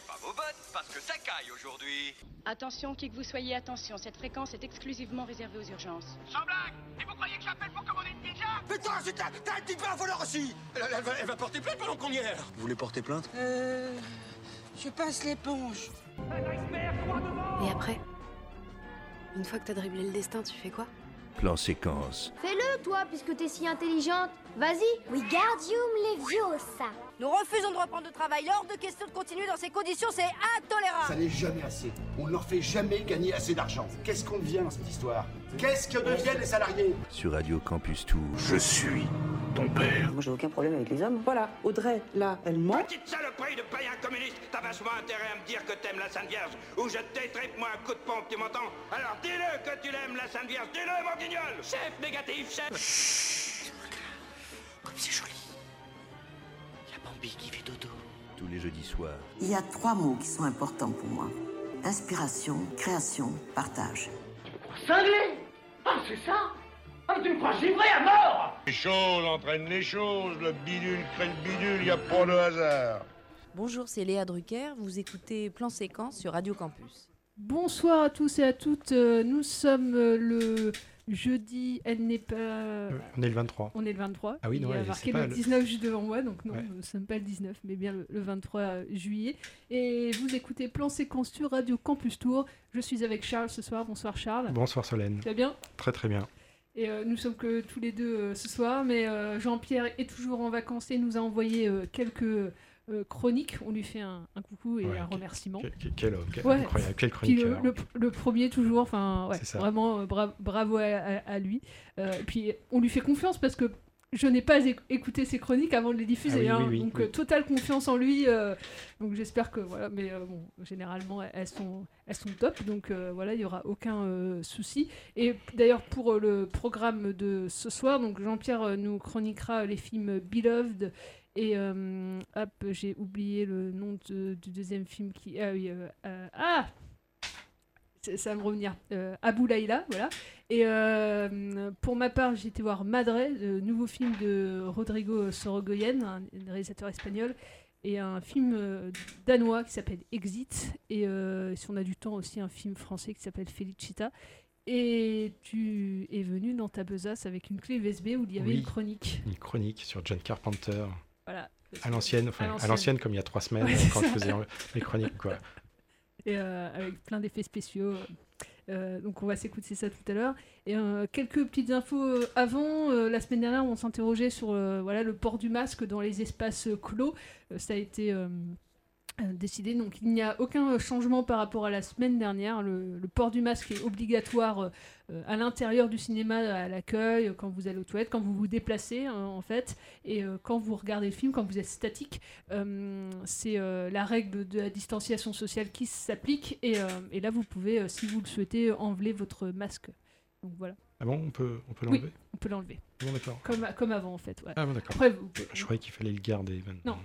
retirez pas vos bottes parce que ça caille aujourd'hui. Attention, qui que vous soyez, attention, cette fréquence est exclusivement réservée aux urgences. Sans blague Et vous croyez que j'appelle pour commander une pizza? Putain, c'est ta, un petit peu un voleur aussi elle, elle va, elle va porter plainte pendant qu'on y est Vous voulez porter plainte? Euh. Je passe l'éponge. Et après? Une fois que t'as dribblé le destin, tu fais quoi? Plan séquence. Fais-le, toi, puisque t'es si intelligente. Vas-y. Wingardium Leviosa. Nous refusons de reprendre le travail. Hors de question de continuer dans ces conditions, c'est intolérable. Ça n'est jamais assez. On ne leur fait jamais gagner assez d'argent. Qu'est-ce qu'on devient dans cette histoire? Qu'est-ce que deviennent les salariés? Sur Radio Campus Tour. Je suis ton père. Moi, j'ai aucun problème avec les hommes. Voilà, Audrey, là, elle ment. Petite saloperie de païen communiste T'as vachement intérêt à me dire que t'aimes la Sainte Vierge ou je t'étripe moi un coup de pompe, tu m'entends? Alors dis-le que tu l'aimes la Sainte Vierge, dis-le mon guignol Chef négatif, chef Comme c'est joli. Il y a Bambi qui fait dodo. Tous les jeudis soirs. Il y a trois mots qui sont importants pour moi inspiration, création, partage. Cinglé Ah, c'est ça Ah, tu me crois givré à mort Les choses entraînent les choses, le bidule crée le bidule, y a pas de hasard. Bonjour, c'est Léa Drucker, vous écoutez Plan Séquence sur Radio Campus. Bonsoir à tous et à toutes, euh, nous sommes euh, le jeudi, elle n'est pas... On est le 23. On est le 23. Ah oui, Il non, y a marqué le le- 19 juste devant moi, donc non, Ouais. nous ne sommes pas le 19, mais bien le, le 23 juillet. Et vous écoutez Plan Séquence sur Radio Campus Tour. Je suis avec Charles ce soir. Bonsoir Charles. Bonsoir Solène. Tu vas bien? Très très bien. Et euh, nous sommes que tous les deux euh, ce soir, mais euh, Jean-Pierre est toujours en vacances et nous a envoyé quelques chroniques. On lui fait un, un coucou et Ouais, un remerciement. Quel, homme, quel- Ouais. incroyable, quel Puis le, premier toujours, enfin ouais, vraiment bra- bravo à, lui. Puis on lui fait confiance parce que je n'ai pas éc- écouté ses chroniques avant de les diffuser, Ah oui, hein. oui, oui, donc euh, totale confiance en lui. euh, donc j'espère que voilà, mais euh, bon, généralement elles sont elles sont top, donc euh, voilà, il y aura aucun souci. Et d'ailleurs pour le programme de ce soir, donc Jean-Pierre nous chroniquera les films Beloved. Et hop, j'ai oublié le nom de- du deuxième film qui. Ah oui, ah ça va me revenir. Euh, Laila, voilà. Et euh, pour ma part, j'ai été voir Madre, le nouveau film de Rodrigo Sorogoyen, un réalisateur espagnol, et un film euh, danois qui s'appelle Exit. Et euh, si on a du temps aussi, un film français qui s'appelle Felicita. Et tu es venu dans ta besace avec une clé USB où il y avait Oui. une chronique. Une chronique sur John Carpenter. Voilà. À l'ancienne, enfin, À l'ancienne. comme il y a trois semaines Ouais, quand ça. je faisais les chroniques quoi. Et euh, avec plein d'effets spéciaux. Euh, donc on va s'écouter ça tout à l'heure. Et euh, quelques petites infos avant. la semaine dernière, on s'interrogeait sur voilà, le port du masque dans les espaces clos. Ça a été décidé. Donc il n'y a aucun euh, changement par rapport à la semaine dernière. Le, le port du masque est obligatoire euh, euh, à l'intérieur du cinéma, à l'accueil, quand vous allez aux toilettes, quand vous vous déplacez hein, en fait, et euh, quand vous regardez le film, quand vous êtes statique. Euh, c'est la règle de la distanciation sociale qui s'applique. Et, et là, vous pouvez, si vous le souhaitez, enlever votre masque. Donc voilà. Ah bon, on peut, on peut Oui, l'enlever? on peut l'enlever. Bon d'accord. Comme, comme avant, en fait. ouais. Ah bon d'accord. Je croyais qu'il fallait le garder maintenant. non.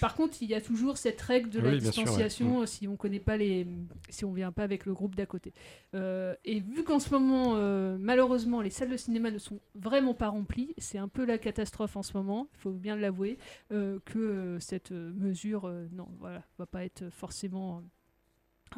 Par contre, il y a toujours cette règle de Oui, la bien sûr, ouais. distanciation euh, si on connaît pas les, si on vient pas avec le groupe d'à côté. Euh, et vu qu'en ce moment, euh, malheureusement, les salles de cinéma ne sont vraiment pas remplies, c'est un peu la catastrophe en ce moment. Il faut bien l'avouer euh, que cette mesure, non, voilà, va pas être forcément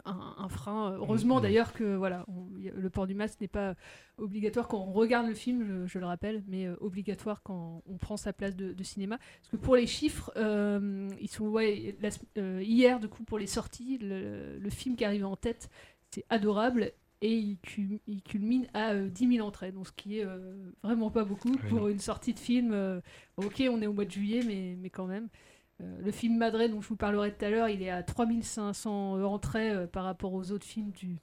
un, un frein. Heureusement Mhm. d'ailleurs que voilà, on- y a- le port du masque n'est pas obligatoire quand on regarde le film, je, je le rappelle, mais euh, obligatoire quand on prend sa place de, de cinéma. Parce que pour les chiffres, euh, ils sont ouais, la euh, hier du coup pour les sorties, le, le film qui arrive en tête, c'est adorable. Et il, cu- il culmine à euh, 10 000 entrées, donc ce qui est euh, vraiment pas beaucoup pour une sortie de film. euh, ok, on est au mois de juillet, mais, mais quand même. Euh, le film Madrid dont je vous parlerai tout à l'heure, il est à 3500 entrées euh, par rapport aux autres films du,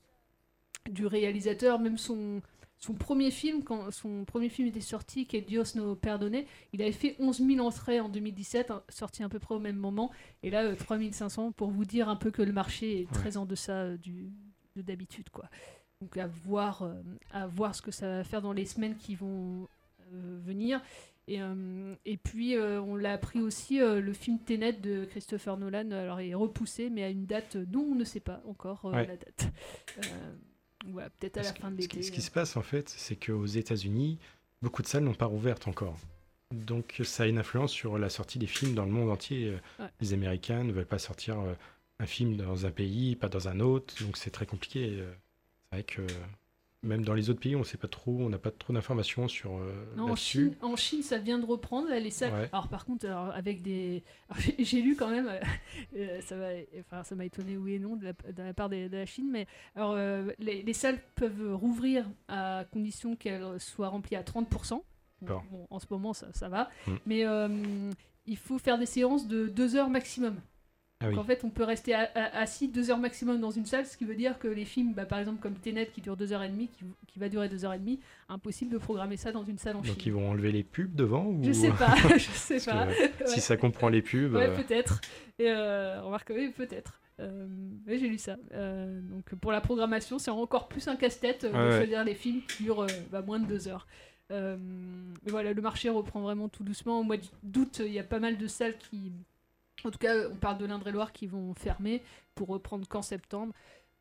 du réalisateur. Même son, son premier film, quand son premier film était sorti, qui est Dios no perdone, il avait fait 11 000 entrées en 2017, hein, sorti à peu près au même moment. Et là, euh, 3500 pour vous dire un peu que le marché est très en deçà euh, du, de d'habitude, quoi. Donc à voir, euh, à voir ce que ça va faire dans les semaines qui vont euh, venir. Et, euh, et puis, euh, on l'a appris aussi, euh, le film Tenet de Christopher Nolan, alors est repoussé, mais à une date dont on ne sait pas encore Ouais. la date. Voilà, peut-être à la fin de l'été. ce qui se passe en fait, c'est qu'aux États-Unis, beaucoup de salles n'ont pas rouvert encore. Donc ça a une influence sur la sortie des films dans le monde entier. Ouais. Les Américains ne veulent pas sortir un film dans un pays, pas dans un autre, donc c'est très compliqué. C'est vrai que même dans les autres pays, on sait pas trop, on n'a pas trop d'informations sur euh, Non, en. Chine, en Chine, ça vient de reprendre là, les salles. Ouais. Alors par contre, alors, avec des, j'ai- lu quand même, euh, ça va, enfin ça m'a étonné oui et non de la, de la part des- de la Chine, mais alors euh, les, les salles peuvent rouvrir à condition qu'elles soient remplies à 30%. Bon, en ce moment, ça, ça va, Mm. mais euh, il faut faire des séances de deux heures maximum. Ah Donc en fait, on peut rester assis deux heures maximum dans une salle, ce qui veut dire que les films, bah, par exemple comme Tenet qui dure deux heures et demie, qui, qui va durer deux heures et demie, impossible de programmer ça dans une salle en Donc ils vont enlever les pubs devant ou... Je sais pas, je sais que, pas. Si ça comprend les pubs. Ouais, euh, peut-être. Et euh, remarque, oui, peut-être. Euh, oui, j'ai lu ça. Euh, donc pour la programmation, c'est encore plus un casse-tête euh, de ouais. choisir les films qui durent bah, moins de deux heures. Mais voilà, le marché reprend vraiment tout doucement. Au mois d'août, il y a pas mal de salles qui, en tout cas, on parle de l'Indre-et-Loire qui vont fermer pour reprendre qu'en septembre.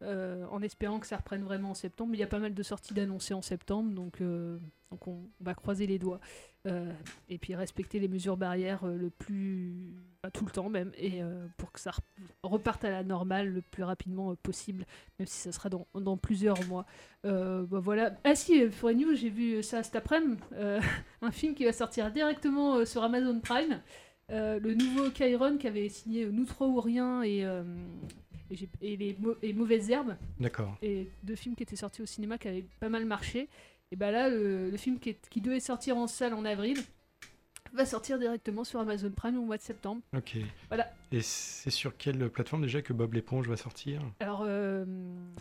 euh, en espérant que ça reprenne vraiment en septembre. Il y a pas mal de sorties d'annoncées en septembre, donc, euh, donc on, va croiser les doigts. Euh, et puis respecter les mesures barrières euh, le plus. tout le temps même, et euh, pour que ça rep- reparte à la normale le plus rapidement euh, possible, même si ça sera dans, plusieurs mois. Euh, bah voilà. Ah si, euh, for News, j'ai vu ça cet après-midi, euh, un film qui va sortir directement euh, sur Amazon Prime. Euh, le nouveau Kyron qui avait signé euh, Nous trois ou rien et, euh, et, les et Mauvaises Herbes D'accord. et deux films qui étaient sortis au cinéma qui avaient pas mal marché. Et bah là, le, le film qui, est- qui devait sortir en salle en avril va sortir directement sur Amazon Prime au mois de septembre. Ok. Voilà. Et c'est sur quelle plateforme déjà que Bob l'éponge va sortir? Alors, euh,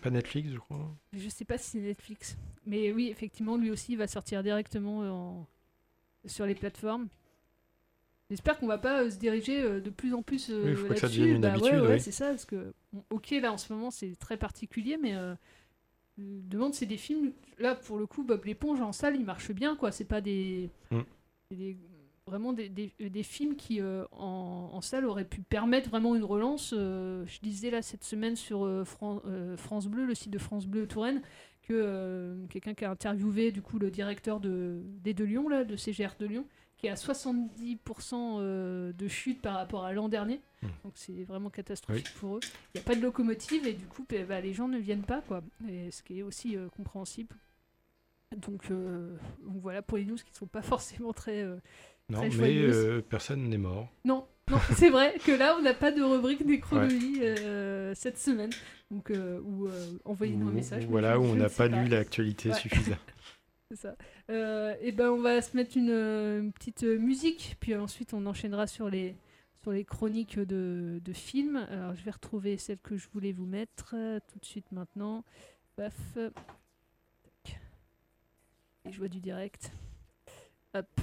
Pas Netflix, je crois. je sais pas si c'est Netflix, mais oui, effectivement, lui aussi va sortir directement en- sur les plateformes. J'espère qu'on va pas euh, se diriger euh, de plus en plus euh, Oui, il faut pas que ça là-dessus. devienne une Bah habitude, ouais, ouais, oui. c'est ça, parce que bon, ok, là en ce moment c'est très particulier, mais euh, je demande c'est des films. Là pour le coup, Bob l'éponge en salle, il marche bien, quoi. C'est pas des, Mm. c'est des- vraiment des, des- des films qui en, en salle auraient pu permettre vraiment une relance. Je disais là cette semaine sur Fran- France Bleu, le site de France Bleu Touraine, que quelqu'un qui a interviewé du coup le directeur de, des de Lyon, là, de CGR de Lyon, qui est à 70% euh, de chute par rapport à l'an dernier. Mm. Donc c'est vraiment catastrophique pour eux. Il n'y a pas de locomotive et du coup bah, bah, les gens ne viennent pas, quoi. Et ce qui est aussi euh, compréhensible. Donc, euh, donc voilà pour les news qui ne sont pas forcément très, euh, Non, très mais personne n'est mort. Non, non, c'est vrai que là, on n'a pas de rubrique nécrologie euh, cette semaine. Donc, euh, ou euh, envoyez-nous un message. voilà, où on n'a pas lu l'actualité Ouais. suffisante. c'est ça. Euh, et ben, on va se mettre une, euh, petite euh, musique, puis ensuite on enchaînera sur les sur les chroniques de, de films. Alors, je vais retrouver celle que je voulais vous mettre tout de suite maintenant. Paf. Et je vois du direct. Hop.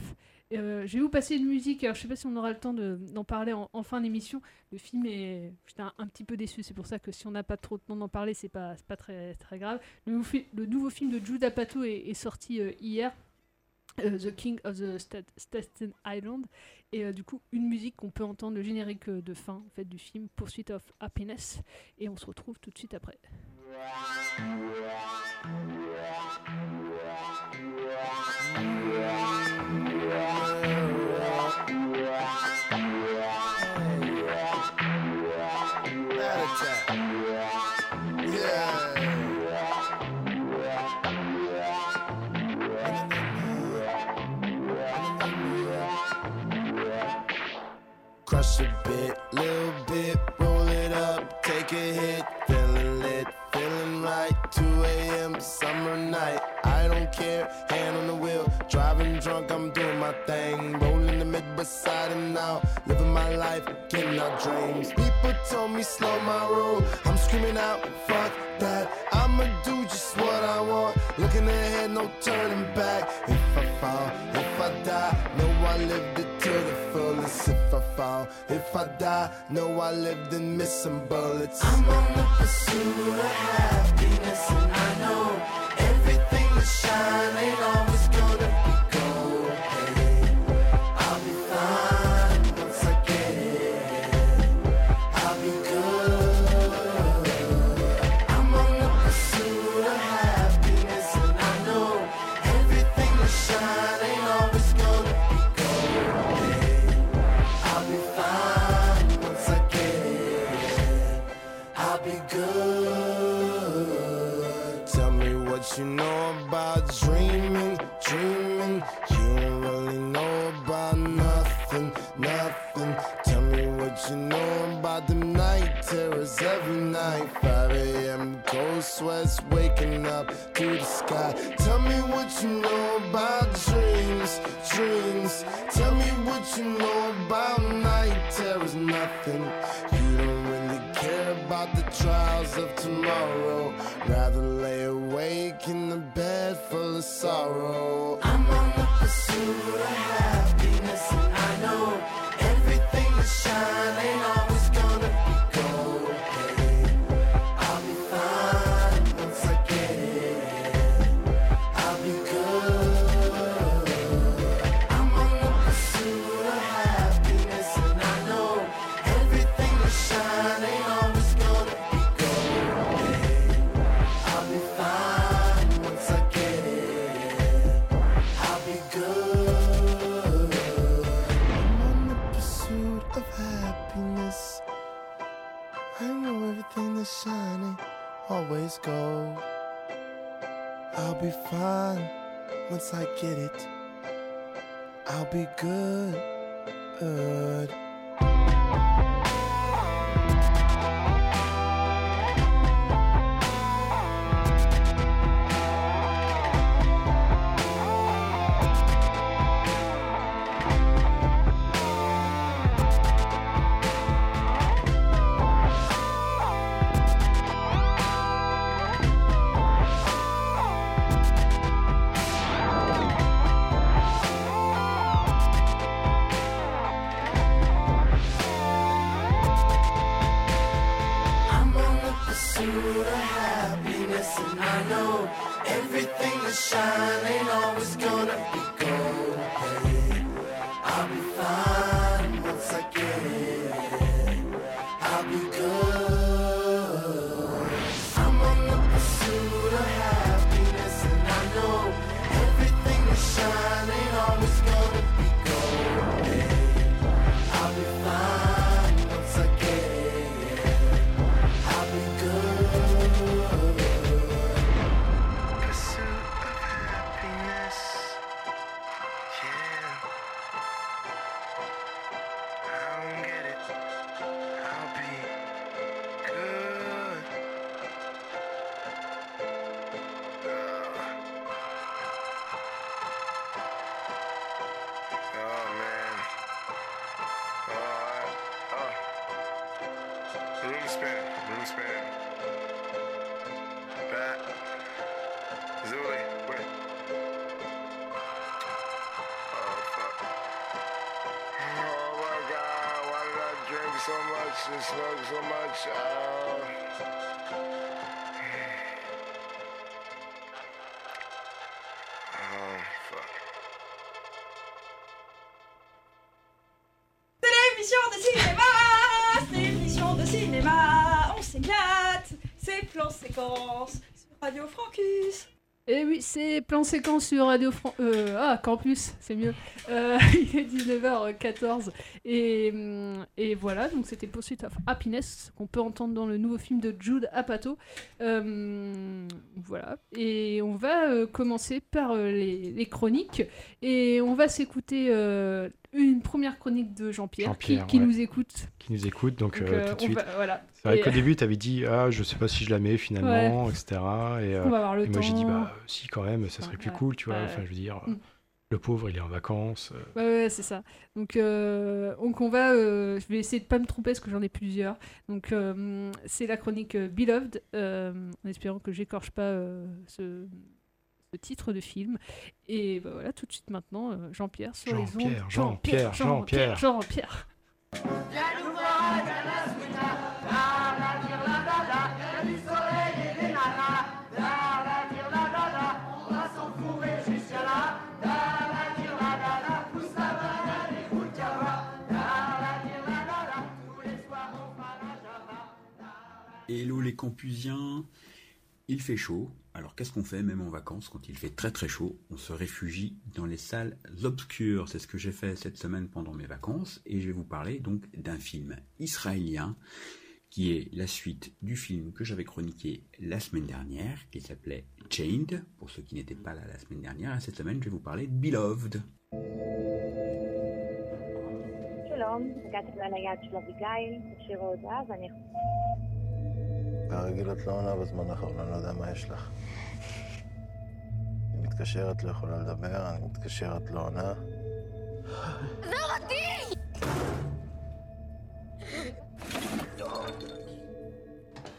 Euh, je vais vous passer une musique. Alors, je sais pas si on aura le temps de- d'en parler en, fin d'émission. Le film est. J'étais un, petit peu déçu. C'est pour ça que si on n'a pas trop de temps d'en parler, c'est pas, pas très, très grave. Le, nouveau film de Jude Apatow est, sorti euh, hier. euh, the King of the Stat- Staten Island et du coup une musique qu'on peut entendre le générique de fin en fait du film Pursuit of Happiness et on se retrouve tout de suite après. Life, getting our dreams. People told me slow my roll, I'm screaming out, fuck that, I'ma do just what I want, looking ahead, no turning back. If I fall, if I die, know I lived it to the fullest. If I fall, if I die, know I lived missed some bullets. I'm on the pursuit of happiness, in the bed full of sorrow. Once I get it. I'll be good. Everything that's shining always gonna l'émission de cinéma C'est l'émission de cinéma On s'éclate C'est plan séquence sur Radio Francus Et oui, c'est plan séquence sur Radio Fran... euh, ah, Campus, c'est mieux. Euh, il est 19h14. Et, hum, et voilà, donc c'était Pursuit of Happiness, qu'on peut entendre dans le nouveau film de Jude Apatow. Euh, voilà. Et on va euh, commencer par euh, les, chroniques. Et on va s'écouter une première chronique de Jean-Pierre, qui, Jean-Pierre, qui ouais. nous écoute. Qui nous écoute, donc, Donc, euh, euh, tout de suite. va- voilà. C'est vrai Et- qu'au début, tu avais dit Ah, je sais pas si je la mets finalement, etc. Et, On va avoir le et moi, j'ai dit. Bah, si, quand même, ça serait plus cool, tu vois. Enfin, je veux dire, Mm. le pauvre, il est en vacances. euh, Ouais, ouais, c'est ça. Donc, euh, donc on va. euh, je vais essayer de pas me tromper parce que j'en ai plusieurs. Donc, euh, c'est la chronique euh, Beloved, euh, en espérant que j'écorche pas euh, ce, ce titre de film. Et bah, voilà, tout de suite maintenant, euh, Jean-Pierre sur les ondes. Jean-Pierre, Jean-Pierre, Jean-Pierre. Jean-Pierre. Hello les campusiens, il fait chaud, alors qu'est-ce qu'on fait même en vacances quand il fait très très chaud? On se réfugie dans les salles obscures. C'est ce que j'ai fait cette semaine pendant mes vacances. Et je vais vous parler donc d'un film israélien qui est la suite du film que j'avais chroniqué la semaine dernière qui s'appelait Chained. Pour ceux qui n'étaient pas là la semaine dernière cette semaine je vais vous parler de Beloved. הגעתי ליד של אביגיל, השאירה הודעה ואני... כרגיל את לא עונה בזמן האחרון, אני לא יודע מה יש לך. אני מתקשרת, לא יכולה לדבר, אני מתקשרת, לא עונה. עזוב אותי!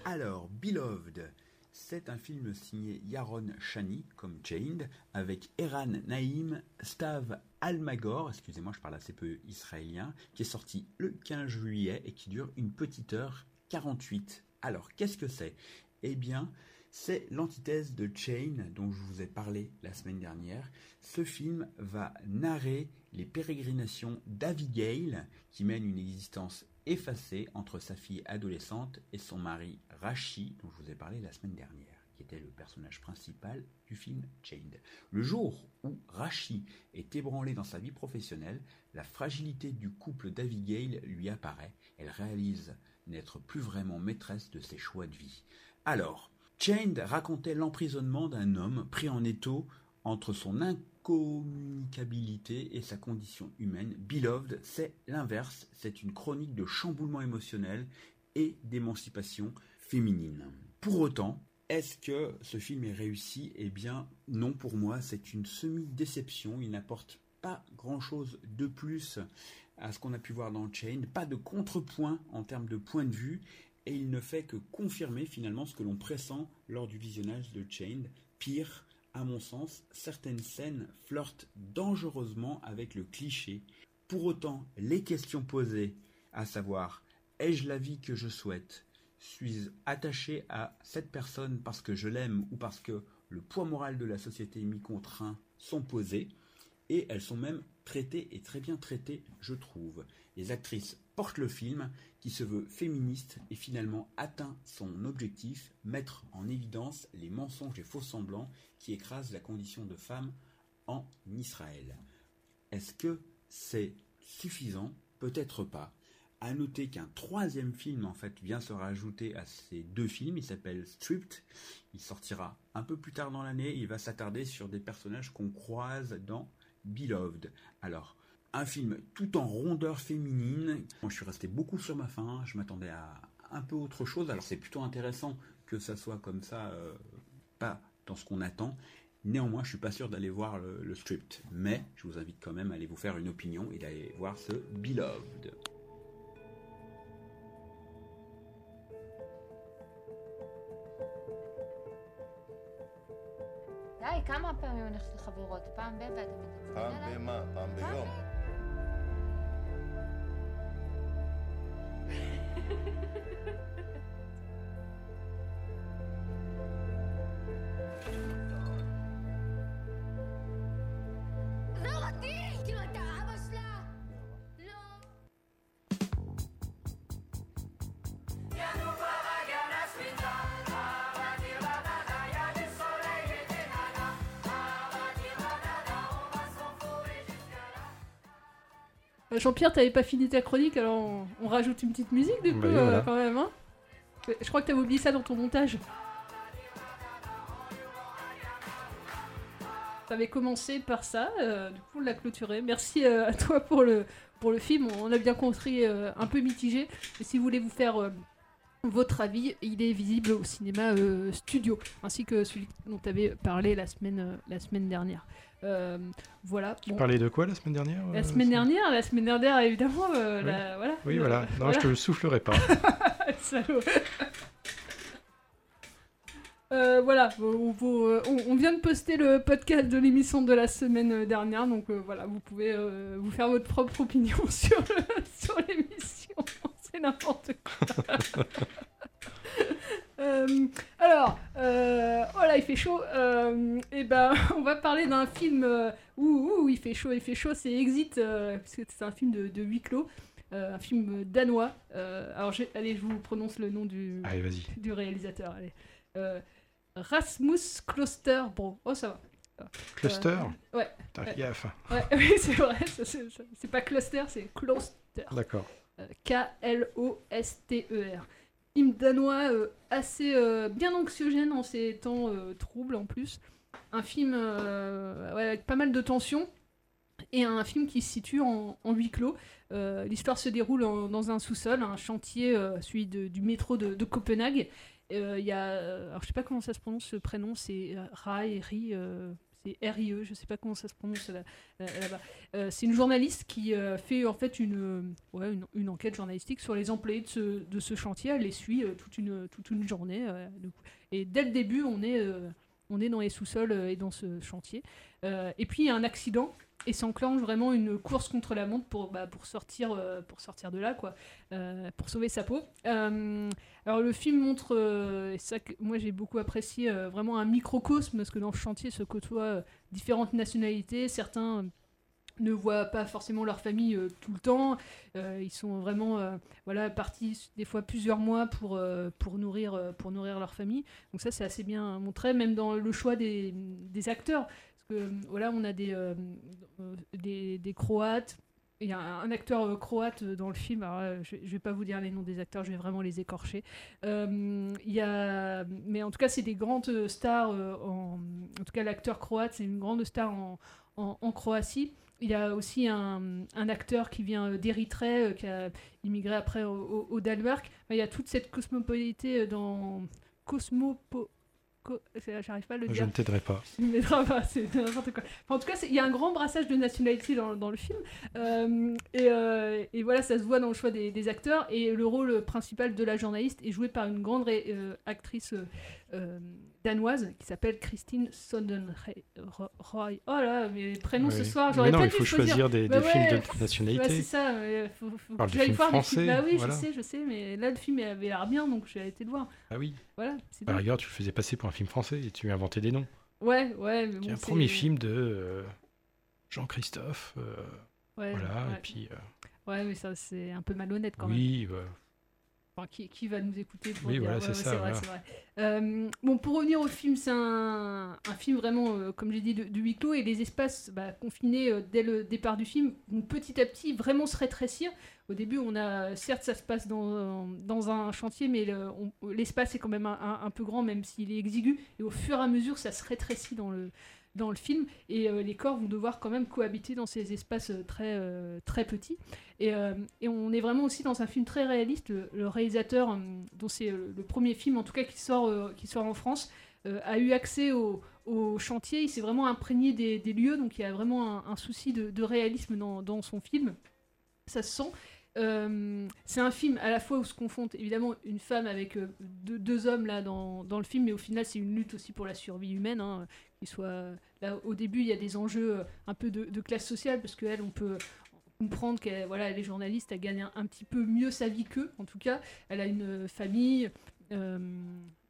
Alors, Beloved, c'est un film signé Yaron Shani, comme Chained, avec Eran Naïm, Stav Almagor, excusez-moi, je parle assez peu israélien, qui est sorti le 15 juillet et qui dure une petite heure 48. Alors, qu'est-ce que c'est? Eh bien, c'est l'antithèse de Chain dont je vous ai parlé la semaine dernière. Ce film va narrer les pérégrinations d'Abigail, qui mène une existence effacée entre sa fille adolescente et son mari Rashi, dont je vous ai parlé la semaine dernière, qui était le personnage principal du film Chained. Le jour où Rashi est ébranlé dans sa vie professionnelle, la fragilité du couple d'Abigail lui apparaît. Elle réalise n'être plus vraiment maîtresse de ses choix de vie. Alors, Chained racontait l'emprisonnement d'un homme pris en étau entre son incommunicabilité et sa condition humaine. Beloved, c'est l'inverse, c'est une chronique de chamboulement émotionnel et d'émancipation féminine. Pour autant, est-ce que ce film est réussi? Eh bien, non pour moi, c'est une semi-déception. Il n'apporte pas grand-chose de plus à ce qu'on a pu voir dans Chain, pas de contrepoint en termes de point de vue, et il ne fait que confirmer finalement ce que l'on pressent lors du visionnage de Chained. Pire, à mon sens, certaines scènes flirtent dangereusement avec le cliché. Pour autant, les questions posées, à savoir ai-je la vie que je souhaite? Suis-je attaché à cette personne parce que je l'aime ou parce que le poids moral de la société m'y contraint? Sont posées et elles sont même traitées et très bien traitées, je trouve. Les actrices portent le film qui se veut féministe et finalement atteint son objectif, mettre en évidence les mensonges et faux semblants qui écrasent la condition de femme en Israël. Est-ce que c'est suffisant? Peut-être pas. À noter qu'un troisième film en fait vient se rajouter à ces deux films. Il s'appelle Stripped. Il sortira un peu plus tard dans l'année. Il va s'attarder sur des personnages qu'on croise dans Beloved. Alors, un film tout en rondeur féminine. Moi, je suis resté beaucoup sur ma faim. Je m'attendais à un peu autre chose. Alors, c'est plutôt intéressant que ça soit comme ça, euh, pas dans ce qu'on attend. Néanmoins, je suis pas sûr d'aller voir le, le script. Mais je vous invite quand même à aller vous faire une opinion et d'aller voir ce Beloved. כמה פעמים אני הולכת לחברות? פעם ב... ואתה מתעצבן פעם עליי? במה? פעם ביום. Jean-Pierre, t'avais pas fini ta chronique, alors on, on rajoute une petite musique du coup, Bah oui, euh, quand même. Hein je crois que t'avais oublié ça dans ton montage. T'avais commencé par ça, euh, du coup on l'a clôturé. Merci euh, à toi pour le, pour le film, on a bien compris, euh, un peu mitigé. Et si vous voulez vous faire euh, votre avis, il est visible au cinéma euh, studio, ainsi que celui dont tu avais parlé la semaine, euh, la semaine dernière. Euh, voilà. Tu bon. parlais de quoi la semaine dernière La semaine dernière, la semaine dernière, évidemment, Oui. la- voilà. Oui, voilà. Non, je te le soufflerai pas. Salaud. Euh, voilà, vous- vous, euh, on, on vient de poster le podcast de l'émission de la semaine dernière, donc euh, voilà, vous pouvez vous faire votre propre opinion sur l'émission. C'est n'importe quoi. Euh, alors, euh, oh là, il fait chaud. et ben, on va parler d'un film euh, où, où il fait chaud, il fait chaud. C'est Exit, euh, parce que c'est un film de, de huis clos, euh, un film danois. Euh, alors, allez, je vous prononce le nom du, Allez, vas-y. du réalisateur. Allez. Euh, Rasmus Kloster. Bon, oh ça va. Cluster Euh, Ouais. T'as ouais. gaffe. Ouais, oui, c'est vrai. c'est pas cluster, c'est Kloster. D'accord. K-L-O-S-T-E-R. Film danois euh, assez euh, bien anxiogène en ces temps euh, troubles en plus. Un film avec pas mal de tensions. et un film qui se situe en, huis clos. L'histoire se déroule dans un sous-sol, un chantier, celui du métro de, Copenhague. Il y a, alors je sais pas comment ça se prononce ce prénom, c'est Rai, Ri, c'est R-I-E, je sais pas comment ça se prononce là- là- là-bas. Euh, c'est une journaliste qui euh, fait en fait une, euh, une, enquête journalistique sur les employés de ce, chantier. Elle les suit toute, une, journée. Et dès le début, on est, on est dans les sous-sols et dans ce chantier. Et puis il y a un accident et s'enclenche vraiment une course contre la montre pour, bah, sortir, euh, pour sortir de là, quoi, euh, pour sauver sa peau. Euh, alors le film montre, et ça que moi j'ai beaucoup apprécié, vraiment un microcosme, parce que dans ce chantier se côtoient différentes nationalités, certains ne voient pas forcément leur famille tout le temps, ils sont vraiment voilà, partis des fois plusieurs mois pour, nourrir, leur famille. Donc ça c'est assez bien montré, même dans le choix des acteurs. Parce que voilà, on a des, euh, euh, des, des Croates. Il y a un, acteur euh, croate dans le film. Je, je vais pas vous dire les noms des acteurs, je vais vraiment les écorcher. Euh, y a, mais en tout cas, c'est des grandes euh, stars. euh, en, en tout cas, l'acteur croate, c'est une grande star en, en, Croatie. Il y a aussi un, un acteur qui vient euh, d'Érythrée, euh, qui a immigré après au, au- Danemark. Il y a toute cette cosmopolité euh, dans Cosmopo. J'arrive pas à le Je dire. ne t'aiderai pas. Pas, c'est n'importe quoi. Enfin, en tout cas, il y a un grand brassage de nationalités dans, dans le film. Euh, et, euh, et voilà, ça se voit dans le choix des, des acteurs. Et le rôle principal de la journaliste est joué par une grande euh, actrice euh, danoise qui s'appelle Christine Sondenroy. Oh là, mes prénoms ce soir, j'aurais pas il dû faut choisir des- Bah des films de nationalité. ouais, c'est ça, faut, faut que j'aille voir des français, films. Bah oui, voilà. je sais, je sais, mais là le film avait l'air bien, donc j'ai été le voir. Ah oui. Voilà, rigueur, tu le faisais passer pour un film français et tu inventais des noms. Ouais, ouais, mais Il bon, un premier film de euh, Jean-Christophe. euh, Ouais, voilà, ouais. et puis. Ouais, mais ça, c'est un peu malhonnête quand même. oui, bah, Enfin, qui, qui va nous écouter pour Oui, dire voilà, c'est ouais, ça, vrai, voilà. c'est vrai. Euh, bon, pour revenir au film, c'est un, un film vraiment, euh, comme j'ai dit, de, de huis clos et les espaces bah, confinés euh, dès le départ du film vont petit à petit vraiment se rétrécir. Au début, on a, certes, ça se passe dans, dans un chantier, mais le- l'espace est quand même un, un- un peu grand, même s'il est exigu. Et au fur et à mesure, ça se rétrécit dans le, dans le film et euh, les corps vont devoir quand même cohabiter dans ces espaces euh, très, euh, très petits. Et, on est vraiment aussi dans un film très réaliste. Le, réalisateur, dont c'est le premier film en tout cas qui sort, qui sort en France, a eu accès au, au chantier. Il s'est vraiment imprégné des, lieux, donc il y a vraiment un, souci de, réalisme dans, son film. Ça se sent. C'est un film à la fois où se confronte évidemment une femme avec deux, deux hommes là dans, dans le film, mais au final c'est une lutte aussi pour la survie humaine. hein, soit là au début il y a des enjeux euh, un peu de, classe sociale parce qu'elle on peut comprendre qu'elle voilà elle est journaliste, elle gagne un, un petit peu mieux sa vie qu'eux en tout cas. Elle a une famille. euh,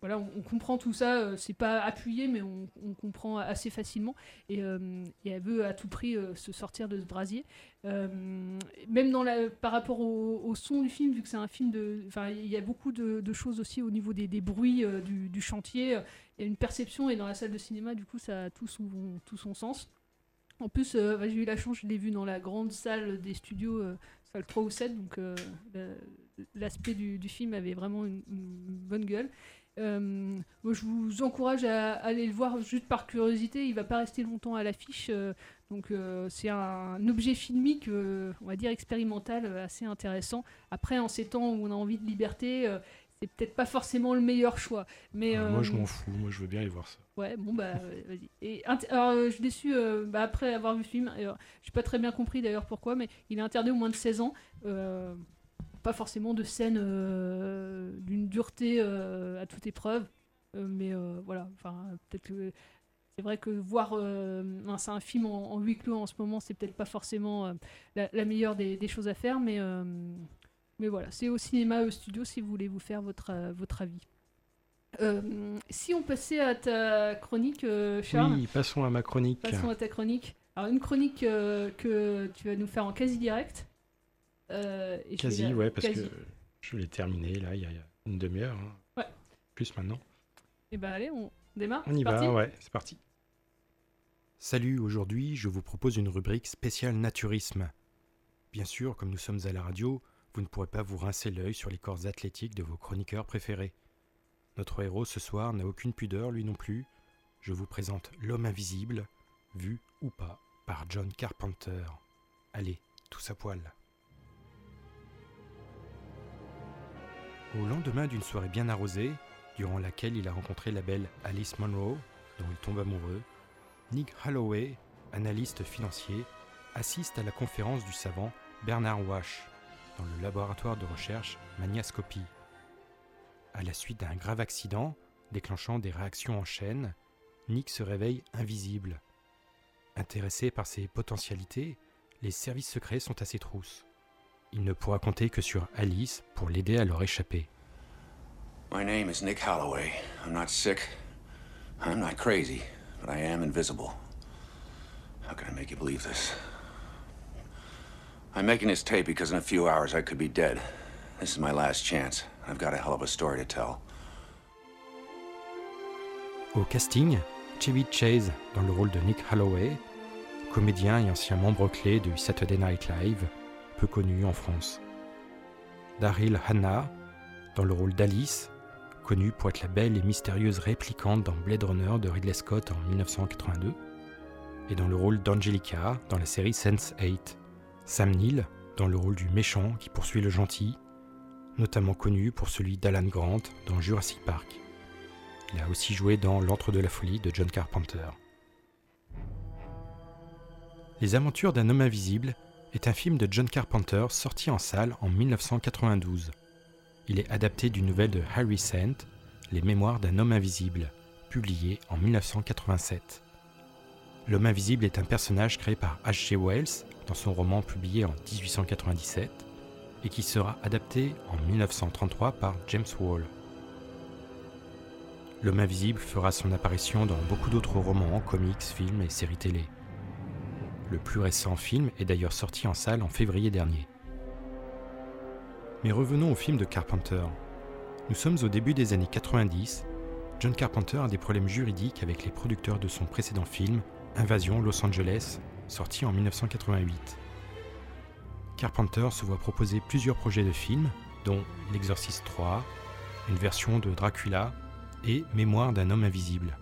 voilà, on, comprend tout ça, euh, c'est pas appuyé, mais on, comprend assez facilement. Et, euh, et elle veut à tout prix euh, se sortir de ce brasier. Même dans la, par rapport au, son du film, vu que c'est un film de. Il y a beaucoup de, choses aussi au niveau des, bruits du, chantier. Il y a une perception, et dans la salle de cinéma, du coup, ça a tout son, tout son sens. En plus, bah, j'ai eu la chance, je l'ai vu dans la grande salle des studios, salle 3 ou 7, donc la- l'aspect du, film avait vraiment une bonne gueule. Euh, moi, je vous encourage à aller le voir juste par curiosité. Il va pas rester longtemps à l'affiche, euh, donc euh, c'est un, objet filmique, on va dire expérimental, assez intéressant. Après, en ces temps où on a envie de liberté, c'est peut-être pas forcément le meilleur choix. Mais Ah, Moi, je m'en fous. Moi, je veux bien aller voir ça. Ouais, bon bah vas-y. Et alors je suis déçu bah, après avoir vu le film. Je j'ai pas très bien compris d'ailleurs pourquoi, mais il est interdit aux moins de 16 ans. Pas forcément de scène euh, d'une dureté euh, à toute épreuve, Euh, mais euh, voilà. Enfin peut-être que c'est vrai que voir un- c'est un film en, en huis clos en ce moment, c'est peut-être pas forcément la, la meilleure des, des choses à faire, mais mais voilà, c'est au cinéma, au studio si vous voulez vous faire votre votre avis. Euh, si on passait à ta chronique, Charles. Oui, passons à ma chronique. Passons à ta chronique. Alors, une chronique euh, que tu vas nous faire en quasi direct. Euh, et Quasi, ouais, parce quasi. que je l'ai terminé là, il y a une demi-heure. hein. Ouais. Plus maintenant. Et bah, allez, on démarre. On y parti va, ouais, c'est parti. Salut, aujourd'hui je vous propose une rubrique spéciale naturisme. Bien sûr, comme nous sommes à la radio, vous ne pourrez pas vous rincer l'œil sur les corps athlétiques de vos chroniqueurs préférés. Notre héros ce soir n'a aucune pudeur, lui non plus. Je vous présente l'homme invisible, vu ou pas, par John Carpenter. Allez, tous à poil. Au lendemain d'une soirée bien arrosée, durant laquelle il a rencontré la belle Alice Monroe, dont il tombe amoureux, Nick Holloway, analyste financier, assiste à la conférence du savant Bernard Wash dans le laboratoire de recherche Maniascopie. À la suite d'un grave accident déclenchant des réactions en chaîne, Nick se réveille invisible. Intéressé par ses potentialités, les services secrets sont à ses trousses. Il ne pourra compter que sur Alice pour l'aider à leur échapper. My name is Nick Holloway. I'm not sick. I'm not crazy, but I am invisible. How can I make you believe this? I'm making this tape because in a few hours I could be dead. This is my last chance. I've got a hell of a story to tell. Au casting, Chevy Chase dans le rôle de Nick Holloway, comédien et ancien membre clé de Saturday Night Live, peu connu en France. Daryl Hannah dans le rôle d'Alice, connue pour être la belle et mystérieuse réplicante dans Blade Runner de Ridley Scott en 1982, et dans le rôle d'Angelica dans la série Sense8. Sam Neill dans le rôle du méchant qui poursuit le gentil, notamment connu pour celui d'Alan Grant dans Jurassic Park. Il a aussi joué dans L'Antre de la folie de John Carpenter. Les aventures d'un homme invisible est un film de John Carpenter sorti en salle en 1992. Il est adapté d'une nouvelle de Harry Sant, Les Mémoires d'un homme invisible, publié en 1987. L'homme invisible est un personnage créé par H.G. Wells dans son roman publié en 1897 et qui sera adapté en 1933 par James Wall. L'homme invisible fera son apparition dans beaucoup d'autres romans, comics, films et séries télé. Le plus récent film est d'ailleurs sorti en salle en février dernier. Mais revenons au film de Carpenter. Nous sommes au début des années 90. John Carpenter a des problèmes juridiques avec les producteurs de son précédent film, Invasion Los Angeles, sorti en 1988. Carpenter se voit proposer plusieurs projets de films, dont L'Exorciste 3, une version de Dracula et Mémoire d'un homme invisible.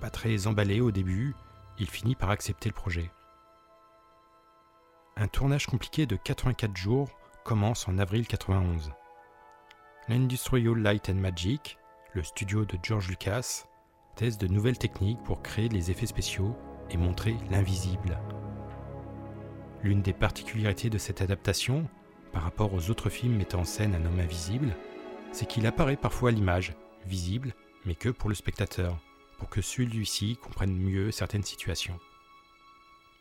Pas très emballé au début, il finit par accepter le projet. Un tournage compliqué de 84 jours commence en avril 91. L'Industrial Light and Magic, le studio de George Lucas, teste de nouvelles techniques pour créer les effets spéciaux et montrer l'invisible. L'une des particularités de cette adaptation, par rapport aux autres films mettant en scène un homme invisible, c'est qu'il apparaît parfois à l'image, visible, mais que pour le spectateur, pour que celui-ci comprenne mieux certaines situations.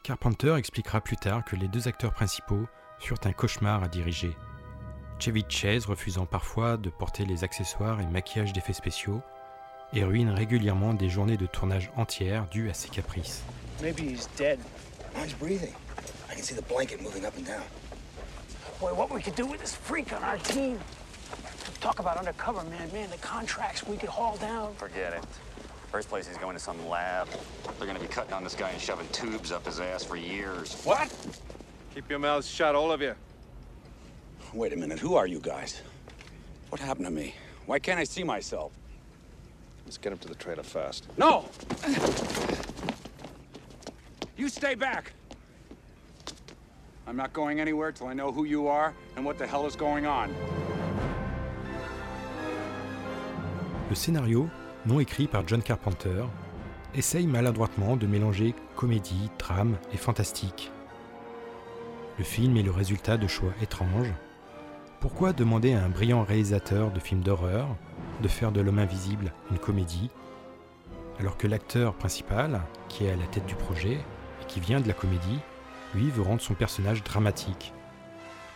Carpenter expliquera plus tard que les deux acteurs principaux furent un cauchemar à diriger. Chevy Chase refusant parfois de porter les accessoires et maquillages d'effets spéciaux, et ruine régulièrement des journées de tournage entières dues à ses caprices. Maybe he's dead. He's breathing. I can see the blanket moving up and down. Boy, what we could do with this freak on our team. Talk about undercover, man. Man, the contracts we could haul down. Forget it. First place, he's going to some lab. They're going to be cutting on this guy and shoving tubes up his ass for years. What? Keep your mouths shut, all of you. Wait a minute. Who are you guys? What happened to me? Why can't I see myself? Let's get him to the trailer fast. No! You stay back. I'm not going anywhere till I know who you are and what the hell is going on. Le scénario, non écrit par John Carpenter, essaye maladroitement de mélanger comédie, drame et fantastique. Le film est le résultat de choix étranges. Pourquoi demander à un brillant réalisateur de films d'horreur de faire de l'homme invisible une comédie, alors que l'acteur principal, qui est à la tête du projet et qui vient de la comédie, lui veut rendre son personnage dramatique?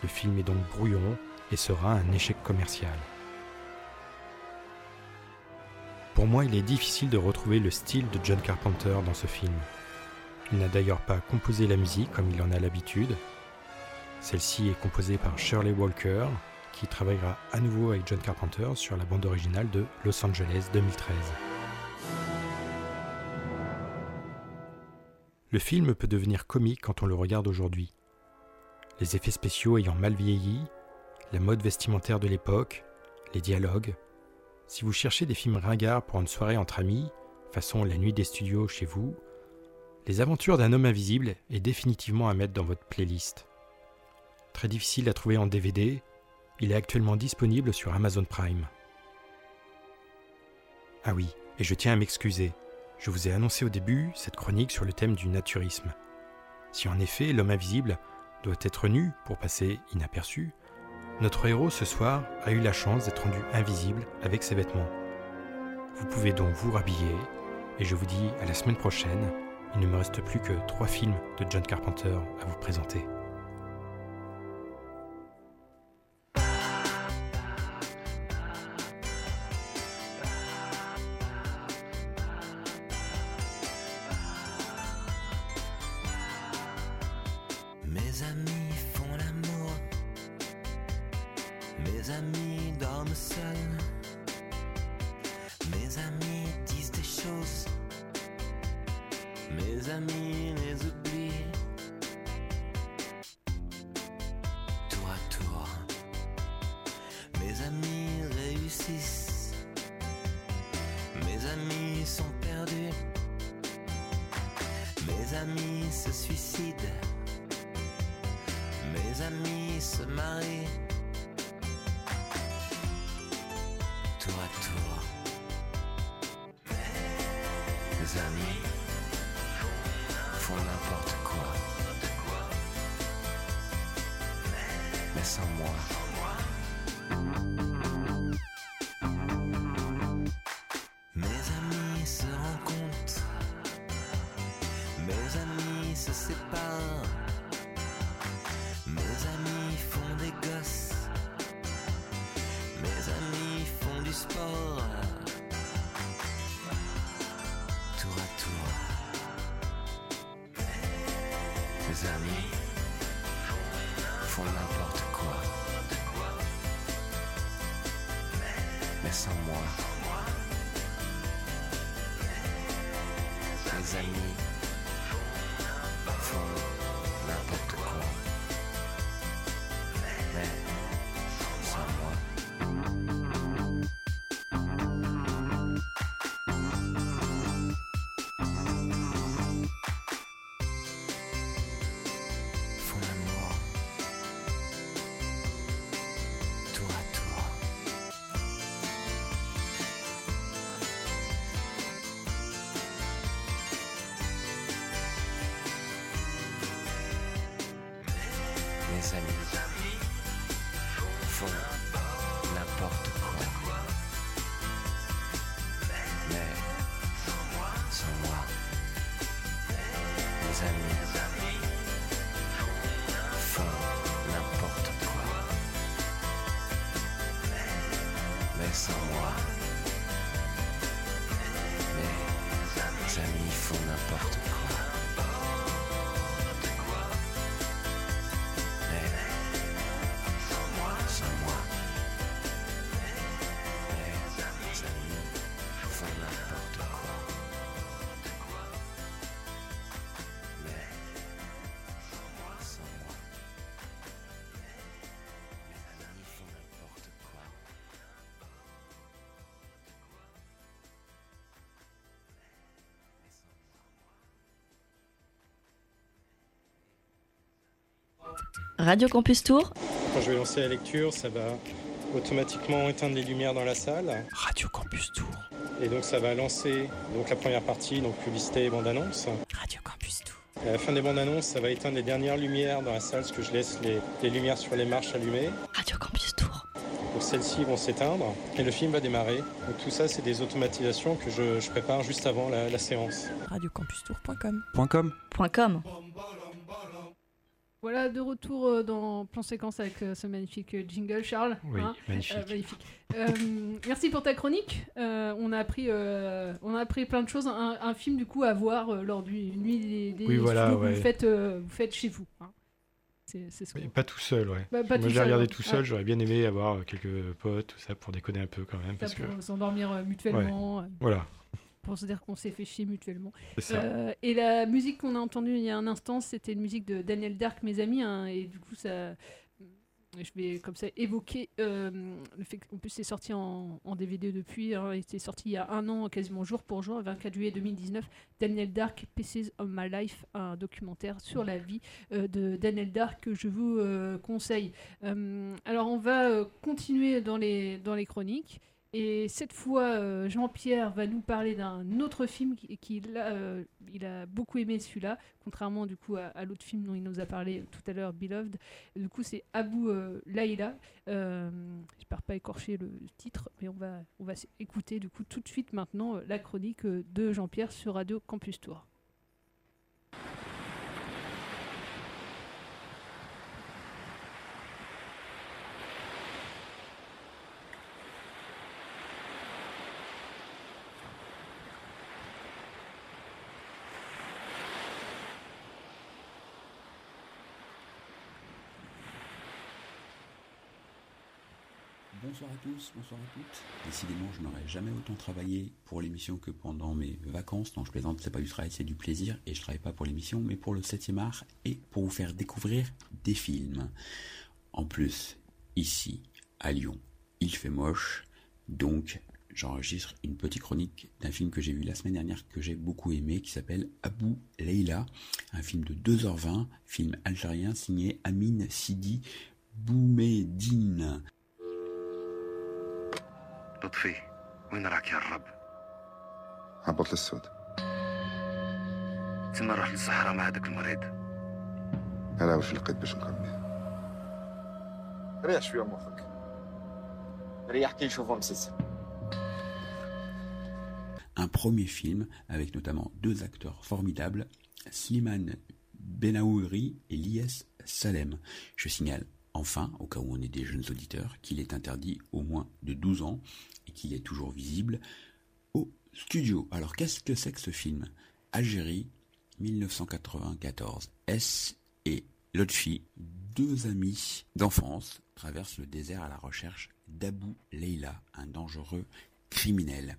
Le film est donc brouillon et sera un échec commercial. Pour moi, il est difficile de retrouver le style de John Carpenter dans ce film. Il n'a d'ailleurs pas composé la musique comme il en a l'habitude. Celle-ci est composée par Shirley Walker, qui travaillera à nouveau avec John Carpenter sur la bande originale de Los Angeles 2013. Le film peut devenir comique quand on le regarde aujourd'hui. Les effets spéciaux ayant mal vieilli, la mode vestimentaire de l'époque, les dialogues. Si vous cherchez des films ringards pour une soirée entre amis, façon La nuit des studios chez vous, Les aventures d'un homme invisible est définitivement à mettre dans votre playlist. Très difficile à trouver en DVD, il est actuellement disponible sur Amazon Prime. Ah oui, et je tiens à m'excuser. Je vous ai annoncé au début cette chronique sur le thème du naturisme. Si en effet l'homme invisible doit être nu pour passer inaperçu, notre héros ce soir a eu la chance d'être rendu invisible avec ses vêtements. Vous pouvez donc vous rhabiller, et je vous dis à la semaine prochaine. Il ne me reste plus que trois films de John Carpenter à vous présenter. Mes Radio Campus Tour, Quand je vais lancer la lecture, ça va automatiquement éteindre les lumières dans la salle. Radio Campus Tour, Et donc ça va lancer donc la première partie, donc publicité et bande-annonce. Radio Campus Tour. À la fin des bandes-annonces, ça va éteindre les dernières lumières dans la salle, parce que je laisse les, les lumières sur les marches allumées. Radio Campus Tour. Donc celles-ci vont s'éteindre et le film va démarrer. Donc tout ça, c'est des automatisations que je, je prépare juste avant la, la séance. Radiocampustour.com. .com. .com. Voilà, de retour euh, dans Plan Séquence avec euh, ce magnifique euh, jingle, Charles. Oui, magnifique. Euh, magnifique. Euh, merci pour ta chronique. Euh, on, a appris, on a appris plein de choses. Un, un film, du coup, à voir lors du nuit des, des Oui, voilà, que vous, faites, vous faites chez vous. hein. C'est ce pas tout seul, ouais. Bah, pas Moi, j'ai regardé ouais. tout seul. Ouais. J'aurais bien aimé avoir quelques potes, tout ça, pour déconner un peu quand même. Ça Parce que... pour s'endormir mutuellement. Ouais. Voilà. Pour se dire qu'on s'est fait chier mutuellement. Euh, et la musique qu'on a entendue il y a un instant, c'était une musique de Daniel Dark, mes amis. hein, et du coup, ça, je vais comme ça évoquer euh, le fait qu'en plus c'est sorti en, en DVD depuis, hein, il était sorti il y a un an quasiment jour pour jour, le 24 juillet 2019, Daniel Dark, Pieces of My Life, un documentaire sur la vie euh, de Daniel Dark que je vous euh, conseille. Alors on va continuer dans les, dans les chroniques. Et cette fois, euh, Jean-Pierre va nous parler d'un autre film qui, qui là, euh, a beaucoup aimé celui-là, contrairement du coup à, l'autre film dont il nous a parlé tout à l'heure, Beloved. Du coup, c'est Abu euh, Laïla. Euh, J'espère pas écorcher le titre, mais on va, on va écouter du coup tout de suite maintenant la chronique de Jean-Pierre sur Radio Campus Tour. Bonsoir à tous, bonsoir à toutes. Décidément, je n'aurais jamais autant travaillé pour l'émission que pendant mes vacances. Non, je plaisante, c'est pas du travail, c'est du plaisir. Et je travaille pas pour l'émission, mais pour le 7 art et pour vous faire découvrir des films. En plus, ici, à Lyon, il fait moche. Donc, j'enregistre une petite chronique d'un film que j'ai vu la semaine dernière que j'ai beaucoup aimé, qui s'appelle Abu Leila. Un film de 2h20, film algérien signé Amin Sidi Boumedine لطفي وين راك يا الرب هبط للسود تما روح للصحراء مع هذاك المريض انا واش لقيت باش نكمل ريح شويه مخك ريح كي نشوفو مسلسل un premier film avec notamment deux acteurs formidables, Slimane Benaouri et Lies Salem. Je signale enfin, au cas où on est des jeunes auditeurs, qu'il est interdit au moins de 12 ans et qu'il est toujours visible au studio. Alors qu'est-ce que c'est que ce film? Algérie, 1994. S et Lotfi, deux amis d'enfance, traversent le désert à la recherche d'Abou Leila, un dangereux criminel.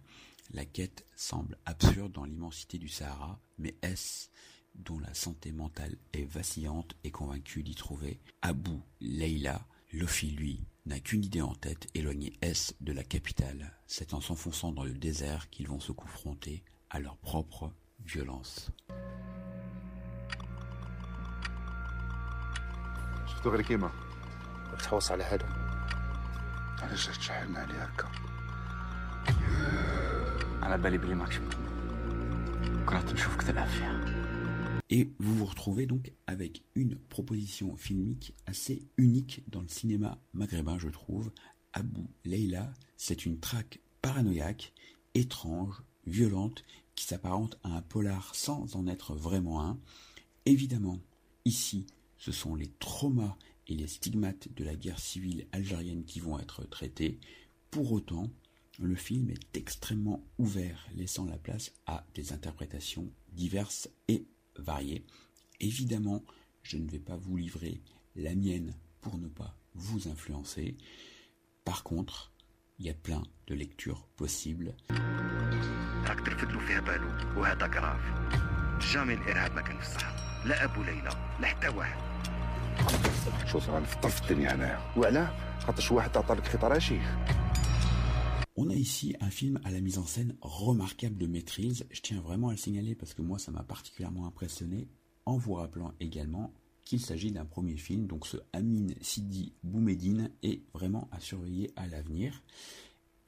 La quête semble absurde dans l'immensité du Sahara, mais S, dont la santé mentale est vacillante, est convaincu d'y trouver Abou Leila. Lofi, lui, n'a qu'une idée en tête, éloigner S de la capitale. C'est en s'enfonçant dans le désert qu'ils vont se confronter à leur propre violence. شفتو غير كيما تحوس على هذا علاش جات تشحننا عليه هكا على بالي بلي ماكش كرهت نشوفك تلعب فيها Et vous vous retrouvez donc avec une proposition filmique assez unique dans le cinéma maghrébin, je trouve. Abu Leila, c'est une traque paranoïaque, étrange, violente, qui s'apparente à un polar sans en être vraiment un. Évidemment, ici, ce sont les traumas et les stigmates de la guerre civile algérienne qui vont être traités. Pour autant, le film est extrêmement ouvert, laissant la place à des interprétations diverses et variées. Évidemment, je ne vais pas vous livrer la mienne pour ne pas vous influencer. Par contre, il y a plein de lectures possibles. راك ترفد له فيها بالو وهذا كراف جامي الارهاب ما كان في الصحراء لا ابو ليلى لا حتى واحد شوف غنفطر في الدنيا هنايا وعلاه خاطرش واحد عطى لك خيط رشيخ On a ici un film à la mise en scène remarquable de maîtrise. Je tiens vraiment à le signaler parce que moi ça m'a particulièrement impressionné en vous rappelant également qu'il s'agit d'un premier film, donc ce Amin Sidi Boumedine est vraiment à surveiller à l'avenir.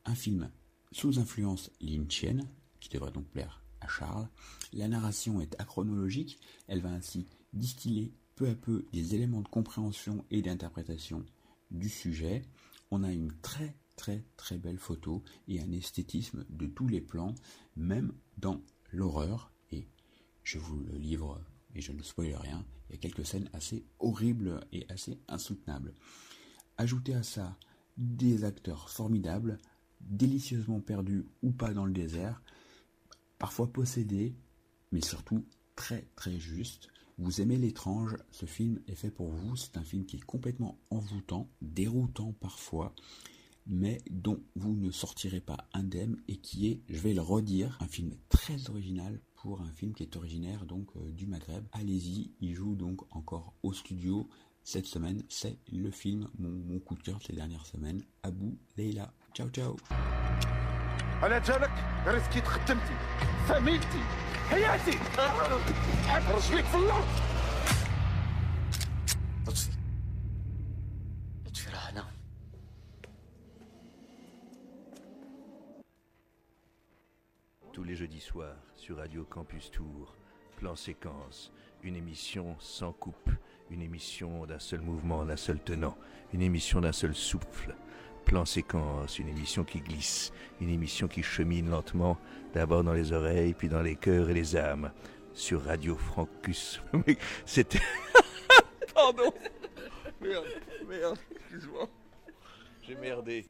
Un film sous influence lynchienne, qui devrait donc plaire à Charles. La narration est achronologique, elle va ainsi distiller peu à peu des éléments de compréhension et d'interprétation du sujet. On a une très très très belle photo et un esthétisme de tous les plans, même dans l'horreur. Et je vous le livre et je ne spoil rien, il y a quelques scènes assez horribles et assez insoutenables. Ajoutez à ça des acteurs formidables, délicieusement perdus ou pas dans le désert, parfois possédés, mais surtout très très justes. Vous aimez l'étrange, ce film est fait pour vous, c'est un film qui est complètement envoûtant, déroutant parfois, mais dont vous ne sortirez pas indemne et qui est, je vais le redire, un film très original pour un film qui est originaire donc euh, du Maghreb. Allez-y, il joue donc encore au studio Cette semaine, c'est le film, mon, coup de cœur ces dernières semaines, Abu Leila. Ciao ciao Jeudis soirs sur Radio Campus Tour, plan séquence, une émission sans coupe, une émission d'un seul mouvement, d'un seul tenant, une émission d'un seul souffle. Plan séquence, une émission qui glisse, une émission qui chemine lentement, d'abord dans les oreilles, puis dans les cœurs et les âmes. Sur Radio Francus. Mais C'était. Pardon Merde, merde, excuse-moi. J'ai merdé.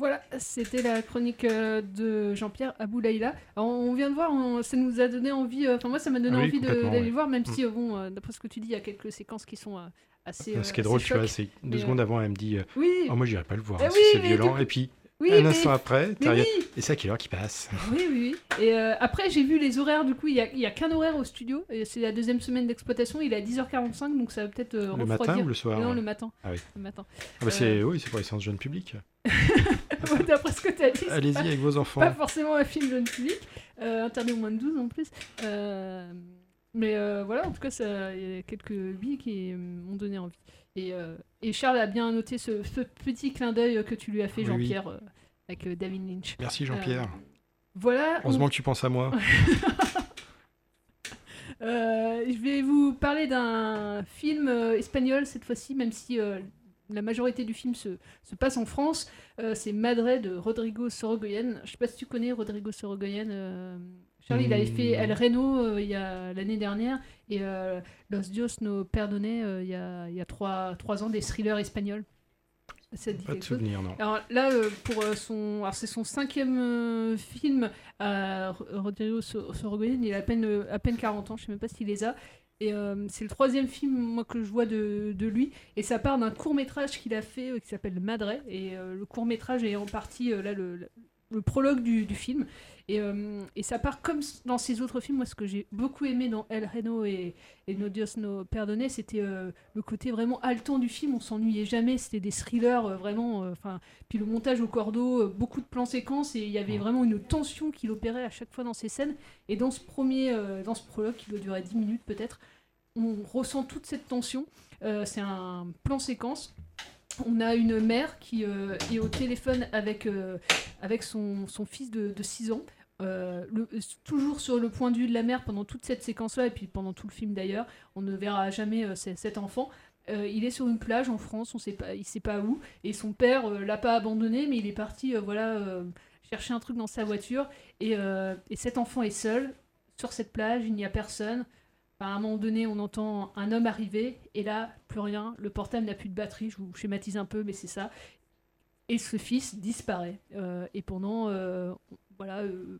Voilà, c'était la chronique euh, de Jean-Pierre Aboulaïla. On vient de voir, on- ça nous a donné envie, euh, enfin moi ça m'a donné Ah oui, envie d'aller ouais. le voir, même Mm. si, euh, bon, d'après ce que tu dis, il y a quelques séquences qui sont assez. Ce qui est drôle, tu vois, c'est deux secondes avant, elle me dit Oui. Oh, moi, j'irai pas le voir, Eh oui, c'est violent. Et puis, Oui, un mais- instant après, oui. et c'est à quelle heure qui passe? Oui, oui, oui. Et euh, après, j'ai vu les horaires, du coup, il n'y a, qu'un horaire au studio, c'est la deuxième semaine d'exploitation, il est à 10h45, donc ça va peut-être euh, Le matin ou le soir Non, ouais. le matin. Ah oui. Le matin. Ah bah c'est, oui, c'est pour les séances jeunes publics. D'après ce que tu as dit. Allez-y avec vos enfants. Pas forcément un film jeune public, euh, interdit au moins de 12 en plus. Euh, mais euh, voilà, en tout cas, il y a quelques billes qui euh, m'ont donné envie. Et, euh, et Charles a bien noté ce, ce petit clin d'œil que tu lui as fait, Oui. Jean-Pierre, euh, avec euh, David Lynch. Merci Jean-Pierre. Voilà. Heureusement on- que tu penses à moi. Euh, je vais vous parler d'un film euh, espagnol cette fois-ci, même si euh, la majorité du film se, se passe en France. C'est Madre de Rodrigo Sorogoyen. Je sais pas si tu connais Rodrigo Sorogoyen. Il avait fait Hmm. El Reno euh, il y a l'année dernière et euh, Los Dios no Perdone euh, il y a, il y a trois, trois ans, des thrillers espagnols. Ça te dit Pas de souvenir, non. Alors là, euh, pour euh, son, alors c'est son cinquième euh, film Rodrigo So- Sorogoyen, il a à peine, à peine 40 ans, je sais même pas s'il les a. Et c'est le troisième film moi que je vois de, de lui, et ça part d'un court métrage qu'il a fait qui s'appelle Madre, et le court métrage est en partie là le, le- prologue du, du film, et, euh, et ça part comme dans ses autres films. Moi, ce que j'ai beaucoup aimé dans El Reno et, et No Dios no Perdone, c'était euh, le côté vraiment haletant du film. On s'ennuyait jamais. C'était des thrillers euh, vraiment. Enfin, puis le montage au cordeau, beaucoup de plans séquences, et il y avait vraiment une tension qu'il opérait à chaque fois dans ces scènes. Et dans ce premier, dans ce prologue qui doit durer 10 minutes peut-être, on ressent toute cette tension. C'est un plan séquence. On a une mère qui euh, est au téléphone avec, euh, avec son, son fils de, de 6 ans. Euh, toujours sur le point de vue de la mère pendant toute cette séquence-là, et puis pendant tout le film d'ailleurs, on ne verra jamais cet enfant. Il est sur une plage en France, on sait pas, il sait pas où, et son père l'a pas abandonné, mais il est parti voilà, chercher un truc dans sa voiture, et cet enfant est seul sur cette plage, il n'y a personne. À un moment donné, on entend un homme arriver, et là, plus rien, le portable n'a plus de batterie, je vous schématise un peu, mais c'est ça. Et ce fils disparaît. Euh, et pendant, euh, voilà, euh,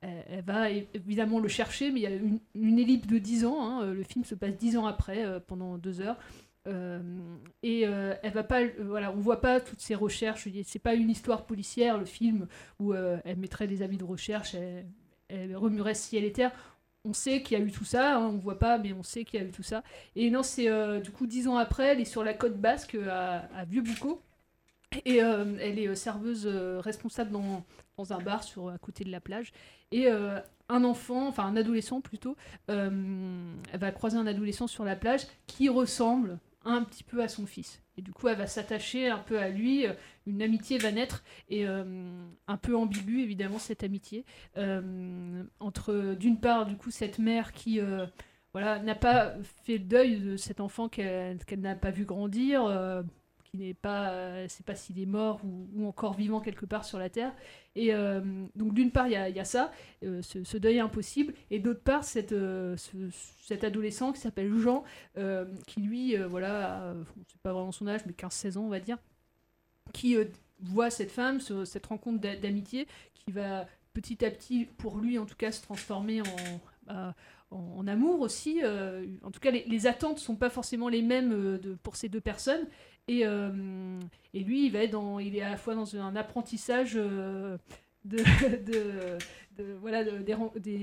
elle, va évidemment le chercher, mais il y a une, ellipse de 10 ans, hein, le film se passe 10 ans après, pendant deux heures. Et elle va pas, voilà, on voit pas toutes ces recherches. C'est pas une histoire policière, le film où elle mettrait des avis de recherche, elle, elle remuerait ciel et terre. On sait qu'il y a eu tout ça, hein, on voit pas, mais on sait qu'il y a eu tout ça. Et non, c'est euh, du coup dix ans après, elle est sur la côte basque euh, à, Vieux-Boucau. Et euh, elle est serveuse responsable dans, un bar sur, à côté de la plage. Et un enfant, enfin un adolescent plutôt, elle va croiser un adolescent sur la plage qui ressemble un petit peu à son fils. Et du coup, elle va s'attacher un peu à lui, euh, une amitié va naître, et euh, un peu ambiguë évidemment cette amitié, euh, entre d'une part du coup cette mère qui voilà, n'a pas fait le deuil de cet enfant qu'elle n'a pas vu grandir, qui n'est pas, euh, sait pas s'il est mort ou, encore vivant quelque part sur la terre. Et euh, donc d'une part, il y a, ça, euh, ce, deuil impossible, et d'autre part, cette, ce- cet adolescent qui s'appelle Jean, qui lui, voilà, c'est pas vraiment son âge, mais 15-16 ans, on va dire, qui voit cette femme, ce- cette rencontre d'a- d'amitié, qui va petit à petit, pour lui en tout cas, se transformer en, en, amour aussi. en tout cas, les, attentes sont pas forcément les mêmes pour ces deux personnes. Et, euh, et lui, il, est à la fois dans un apprentissage euh, des,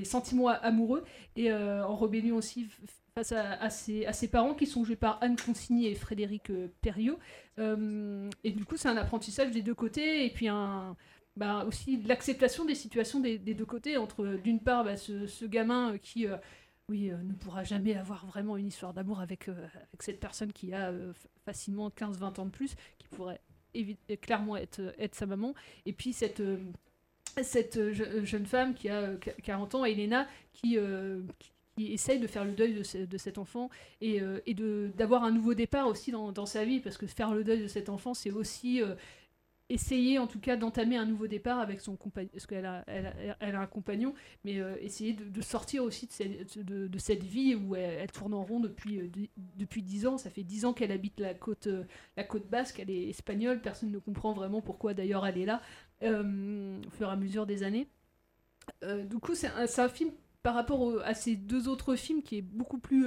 sentiments amoureux et euh, en rébellion aussi face à, ses, parents qui sont joués par Anne Consigny et Frédéric Perriot. Et du coup, c'est un apprentissage des deux côtés et puis bah, aussi l'acceptation des situations des, deux côtés. Entre d'une part bah, ce, gamin qui oui, euh, ne pourra jamais avoir vraiment une histoire d'amour avec, euh, cette personne qui a euh, facilement 15-20 ans de plus, qui pourrait clairement être, être sa maman. Et puis cette, cette je- jeune femme qui a euh, qu- 40 ans, Elena, qui, qui, essaye de faire le deuil de, ce- de cet enfant et, et d'avoir un nouveau départ aussi dans, sa vie, parce que faire le deuil de cet enfant, c'est aussi essayer en tout cas d'entamer un nouveau départ avec son compagnon, parce qu'elle a, un compagnon, mais euh, essayer de, sortir aussi de cette, vie où elle, tourne en rond depuis, euh, de- depuis 10 ans. Ça fait 10 ans qu'elle habite la côte, euh, la côte basque, elle est espagnole, personne ne comprend vraiment pourquoi d'ailleurs elle est là euh, au fur et à mesure des années. Du coup, c'est un, film par rapport à ces deux autres films qui est beaucoup plus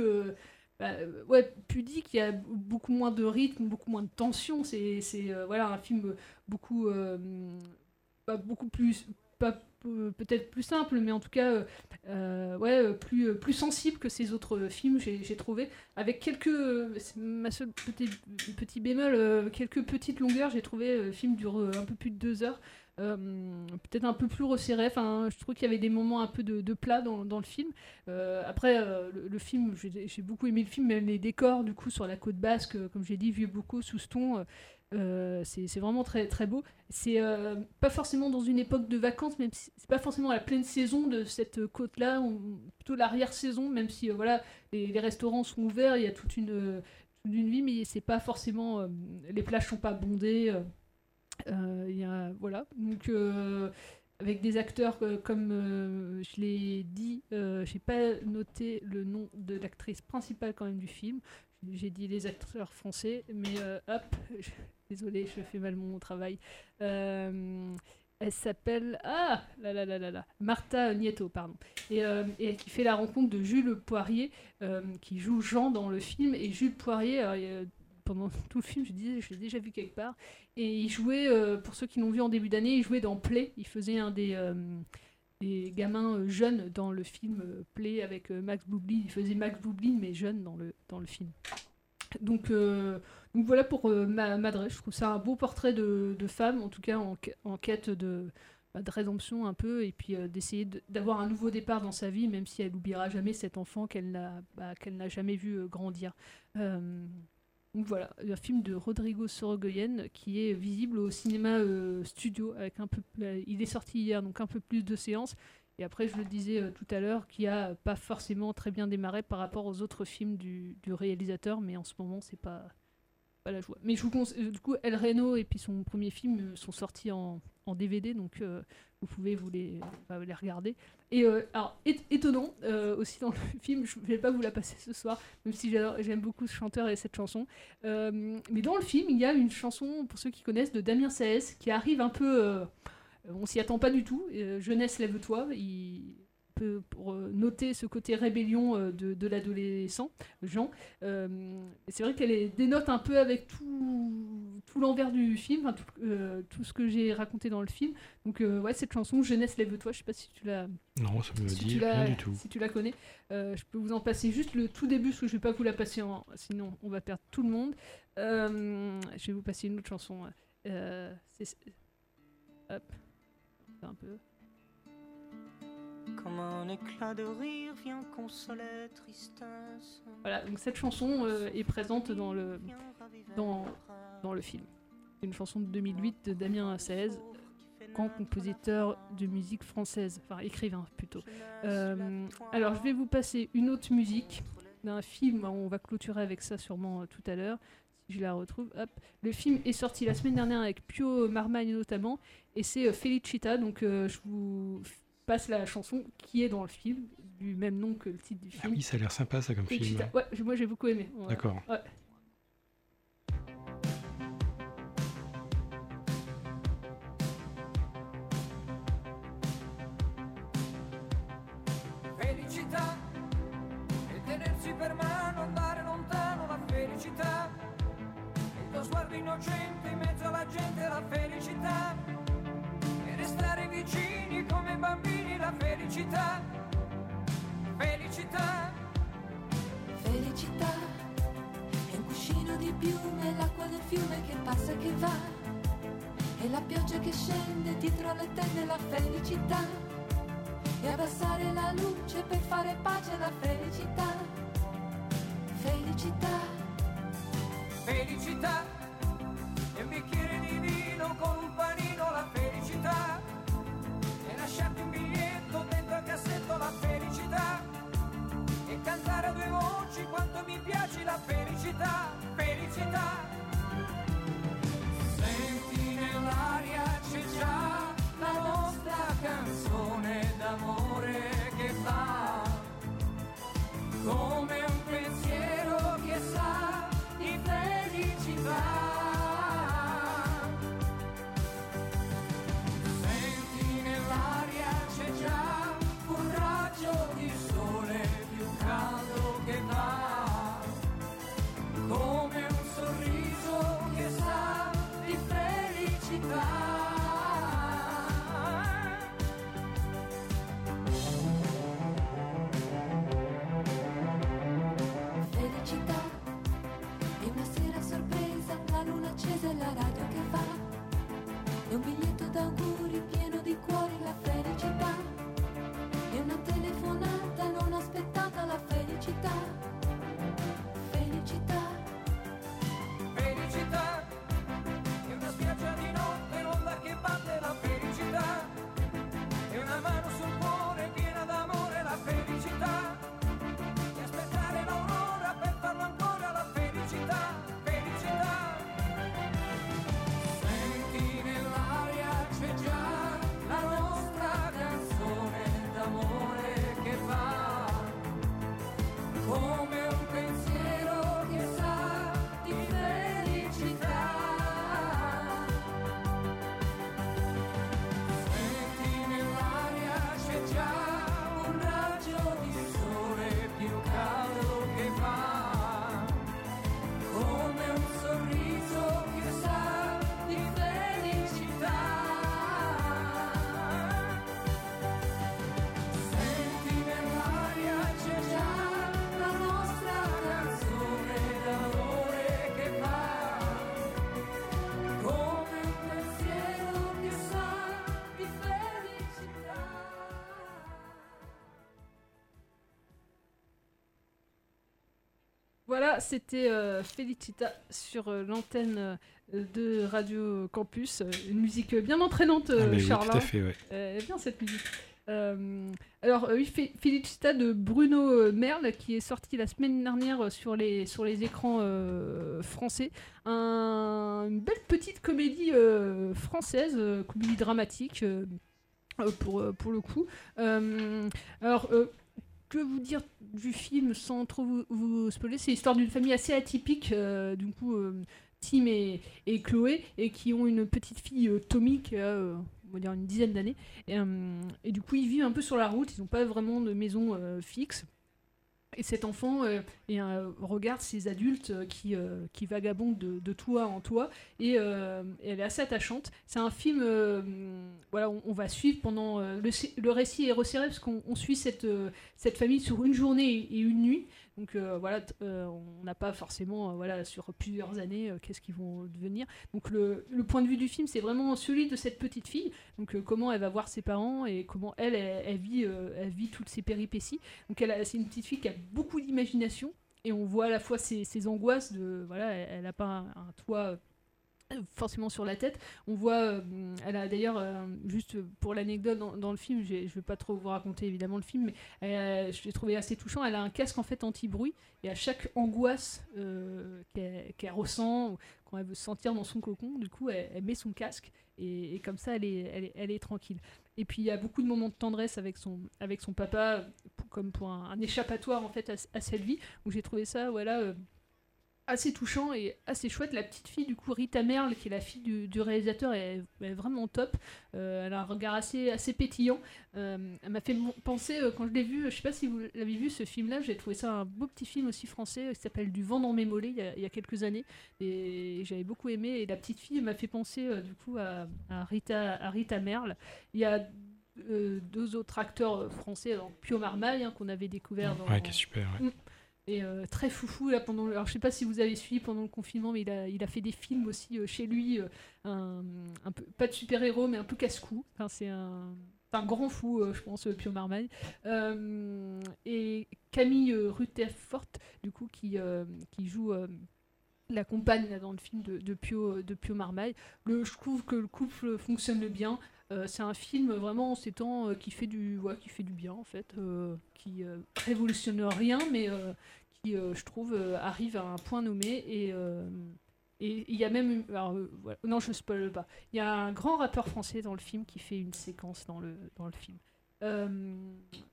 bah, euh, ouais, pudique, il y a beaucoup moins de rythme, beaucoup moins de tension. C'est euh, voilà, un film beaucoup, euh, beaucoup plus. Pas, euh, peut-être plus simple, mais en tout cas, ouais, plus, plus sensible que ces autres films, j'ai trouvé. Avec quelques. ma seule petit, petit bémol, quelques petites longueurs, j'ai trouvé le film dure un peu plus de deux heures. Euh, peut-être un peu plus resserré. Enfin, je trouve qu'il y avait des moments un peu de, de plat dans, le film. Euh, après, euh, le, film, j'ai beaucoup aimé le film, mais les décors, du coup, sur la côte basque, comme j'ai dit, vieux beaucoup, sous ton, euh, euh, c'est vraiment très, très beau. C'est pas forcément dans une époque de vacances, même si c'est pas forcément la pleine saison de cette côte-là, plutôt l'arrière-saison, même si voilà, les, restaurants sont ouverts, il y a toute une, vie, mais c'est pas forcément. les plages sont pas bondées. Euh, y a, voilà. Donc, euh, avec des acteurs euh, comme je l'ai dit, euh, j'ai pas noté le nom de l'actrice principale quand même du film. J'ai dit les acteurs français, mais hop, je- désolé, je fais mal mon travail. Elle s'appelle ah là là là là là Martha Nieto pardon et, et qui fait la rencontre de Jules Poirier qui joue Jean dans le film et Jules Poirier pendant tout le film je disais je l'ai déjà vu quelque part et il jouait euh, pour ceux qui l'ont vu en début d'année il jouait dans Play il faisait un des euh, des gamins euh, jeunes dans le film Play avec Max Boublil il faisait Max Boublil mais jeune dans le dans le film donc, donc voilà pour ma. Je trouve ça un beau portrait de, de femme, en tout cas en, en quête de, bah, de rédemption un peu, et puis d'essayer de- d'avoir un nouveau départ dans sa vie, même si elle n'oubliera jamais cet enfant qu'elle n'a bah, qu'elle jamais vu grandir. Donc voilà, un film de Rodrigo Sorogoyen qui est visible au cinéma euh, studio. Avec un peu, euh, il est sorti hier, donc un peu plus de séances. Et après, je le disais euh, tout à l'heure, qui a pas forcément très bien démarré par rapport aux autres films du, réalisateur, mais en ce moment, c'est pas, pas la joie. Mais je vous conseille, du coup, El Reno et puis son premier film sont sortis en, en DVD, donc vous pouvez vous les, regarder. Et euh, alors, étonnant euh, aussi dans le film, je vais pas vous la passer ce soir, même si j'aime beaucoup ce chanteur et cette chanson. Euh, mais dans le film, il y a une chanson, pour ceux qui connaissent, de Damien Saez, qui arrive un peu. on s'y attend pas du tout. Jeunesse, lève-toi. Il peut pour noter ce côté rébellion de, de l'adolescent, Jean. C'est vrai qu'elle dénote un peu avec tout, tout l'envers du film, tout, euh, tout ce que j'ai raconté dans le film. Donc, euh, ouais, cette chanson, Jeunesse, lève-toi, je sais pas si tu l'as. Non, ça me si dit rien du tout. Si tu la connais, Euh, je peux vous en passer juste le tout début, parce que je vais pas vous la passer en. Sinon, on va perdre tout le monde. Je vais vous passer une autre chanson. C'est. Hop. Un peu. Comme un éclat de rire vient consoler tristesse. Voilà, donc cette chanson euh, est présente dans le, dans, dans le film. Une chanson de 2008 de Damien Saez, grand compositeur de musique française, enfin écrivain plutôt. Euh, alors je vais vous passer une autre musique d'un film, on va clôturer avec ça sûrement euh, tout à l'heure, si je la retrouve. Hop. Le film est sorti la semaine dernière avec Pio Marmagne notamment, et c'est euh, Felicita, donc je vous passe la chanson qui est dans le film, du même nom que le titre du Ah film. oui, ça a l'air sympa ça comme film. Felicita. Ouais, moi j'ai beaucoup aimé. Ouais. D'accord. Ouais. Felicità e tenersi per mano, andare lontano la felicità. Il tuo sguardo innocente in mezzo alla gente la felicità. E restare vicino felicità, felicità. Felicità è un cuscino di piume, l'acqua del fiume che passa e che va. E la pioggia che scende dietro le tende, la felicità. E abbassare la luce per fare pace alla felicità. Felicità. felicità felicità felicità. Senti nell'aria c'è già la nostra canzone d'amore che va. Come Voilà, c'était euh, Felicita sur euh, l'antenne euh, de Radio Campus. Une musique bien entraînante, Ah, oui, Charles. tout à fait, ouais. Elle est bien cette musique. Euh, alors, oui, Felicita de Bruno Merle, qui est sorti la semaine dernière sur les, sur les écrans euh, français. Un- une belle petite comédie euh, française, comédie dramatique. pour, pour le coup. Alors, que vous dire du film sans trop vous, spoiler C'est l'histoire d'une famille assez atypique, euh, du coup, euh, Tim et, et Chloé, et qui ont une petite fille, Tommy, qui a, on va dire, une dizaine d'années. Et, euh, et du coup, ils vivent un peu sur la route, ils n'ont pas vraiment de maison fixe. Et cet enfant euh, euh, regarde ces adultes euh, qui, euh, qui vagabondent de, toit en toit et, elle est assez attachante. C'est un film, voilà, on, va suivre pendant le, récit est resserré parce qu'on on suit cette, famille sur une journée et une nuit. Donc euh, voilà, euh, on n'a pas forcément euh, voilà sur plusieurs années qu'est-ce qu'ils vont devenir. Donc le, point de vue du film, c'est vraiment celui de cette petite fille. Donc comment elle va voir ses parents et comment elle, elle, elle vit, elle vit toutes ces péripéties. Donc c'est une petite fille qui a beaucoup d'imagination et on voit à la fois ses, ses angoisses de voilà, elle n'a pas un, toit forcément sur la tête. On voit, euh, elle a d'ailleurs, euh, juste pour l'anecdote dans, le film, je vais pas trop vous raconter évidemment le film, mais euh, je l'ai trouvé assez touchant. Elle a un casque en fait anti-bruit et à chaque angoisse qu'elle ressent, quand elle veut se sentir dans son cocon, du coup, elle, met son casque et, comme ça, elle est, elle, est, elle est tranquille. Et puis il y a beaucoup de moments de tendresse avec son, avec son papa, comme pour un, un échappatoire en fait à, à cette vie, où j'ai trouvé ça, voilà. Assez touchant et assez chouette. La petite fille, du coup, Rita Merle, qui est la fille du, du réalisateur, est, est vraiment top. Euh, elle a un regard assez, assez pétillant. Euh, elle m'a fait penser, euh, quand je l'ai vu, je sais pas si vous l'avez vu ce film-là, j'ai trouvé ça un beau petit film aussi français qui s'appelle Du vent dans mes mollets il y a, il y a quelques années. Et j'avais beaucoup aimé. Et la petite fille m'a fait penser, du coup, à, à Rita, à Rita Merle. Il y a deux autres acteurs français, alors Pio Marmaille, hein, qu'on avait découvert dans. Ouais, qui est super, ouais. Mm. Et euh, très foufou là pendant. Alors je sais pas si vous avez suivi pendant le confinement, mais il a, il a fait des films aussi euh, chez lui, euh, un, un peu pas de super héros, mais un peu casse-cou. Enfin, c'est un, un grand fou, je pense, Pio Marmaille. Et Camille Rutherford, du coup, qui, qui joue la compagne dans le film de, Pio, de Pio Marmaille. Le, je trouve que le couple fonctionne bien. Euh, c'est un film vraiment en ces temps qui fait du ouais, qui fait du bien en fait, euh, qui euh, révolutionne rien, mais qui je trouve arrive à un point nommé et et il y a même une- alors, euh, voilà. non je spoil pas. Il y a un grand rappeur français dans le film qui fait une séquence dans le dans le film. Euh,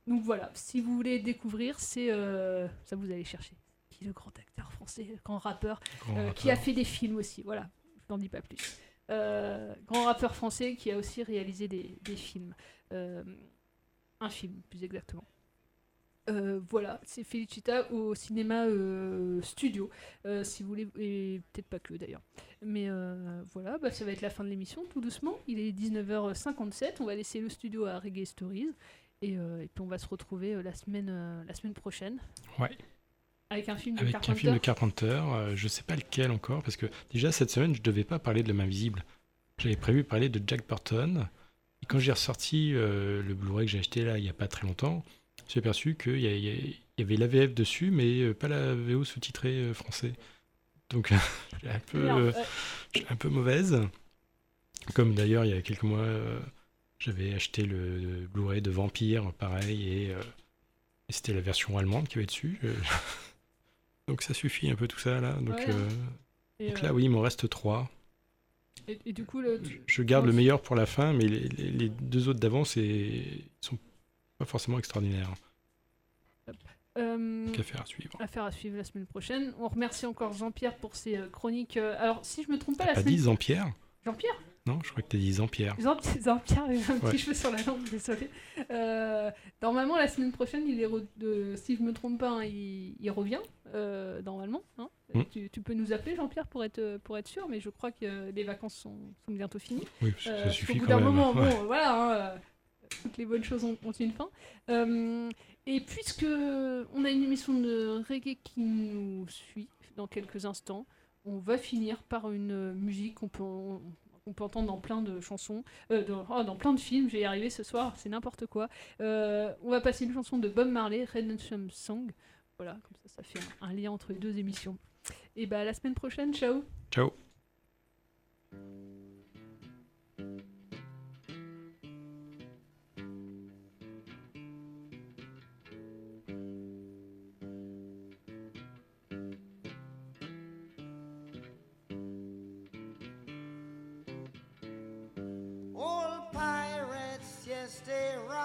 donc voilà, si vous voulez découvrir, c'est euh, ça vous allez chercher. Qui est le grand acteur français, le grand rappeur, Grand qui a fait des films aussi. Voilà, je n'en dis pas plus. Euh, grand rappeur français qui a aussi réalisé des, films. Euh, un film, plus exactement. Euh, voilà, c'est Felicita au cinéma studio, si vous voulez, et peut-être pas que d'ailleurs. Mais voilà, bah, ça va être la fin de l'émission, tout doucement. Il est 19h57, on va laisser le studio à Reggae Stories, et, et puis on va se retrouver la, semaine, la semaine prochaine. Ouais. Avec un film de Avec Carpenter. un film de Carpenter, euh, je sais pas lequel encore, parce que déjà cette semaine, je devais pas parler de L'homme invisible. J'avais prévu parler de Jack Burton. Et quand j'ai ressorti euh, le Blu-ray que j'ai acheté là il y a pas très longtemps, j'ai aperçu qu'il y, avait l'AVF dessus, mais euh, pas la VO sous-titrée euh, français. Donc j'ai un peu, euh, un peu mauvaise. Comme d'ailleurs il y a quelques mois, j'avais acheté le, le Blu-ray de Vampire, pareil, et, et c'était la version allemande qui avait dessus. Je- Donc ça suffit un peu tout ça là. Donc, Ouais. euh, donc euh, là, oui, il m'en reste trois. Et, et du coup, le, tu- Je garde le meilleur pour la fin, mais les, les- les deux autres d'avant, c'est sont pas forcément extraordinaires. Euh, Donc, affaire à suivre. Affaire à suivre la semaine prochaine. On remercie encore Jean-Pierre pour ses euh, chroniques. alors, si je me trompe pas, la Pas semaine. dit Jean-Pierre? Jean-Pierre? Non, je crois que t'as dit Jean-Pierre. Jean- Jean-Pierre, il a un petit Ouais. cheveu sur la langue, désolé. Euh, normalement, la semaine prochaine, il est re- de, si je me trompe pas, hein, il, il revient, euh, normalement. hein. Mm. Tu, tu peux nous appeler, Jean-Pierre, pour être, pour être sûr, mais je crois que euh, les vacances sont, sont bientôt finies. Oui, ça suffit qu'au bout d'un moment, ouais. bon, voilà, hein, euh, toutes les bonnes choses ont, ont une fin. Euh, et puisque on a une émission de reggae qui nous suit dans quelques instants, on va finir par une euh, musique qu'on peut, on, on peut entendre dans plein de chansons, euh, dans, oh, dans plein de films. J'ai arrivé ce soir, c'est n'importe quoi. Euh, on va passer une chanson de Bob Marley, Redemption Song. Voilà, comme ça, ça fait un, un lien entre les deux émissions. Et bah à la semaine prochaine, ciao. Ciao.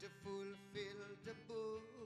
to fulfill the book.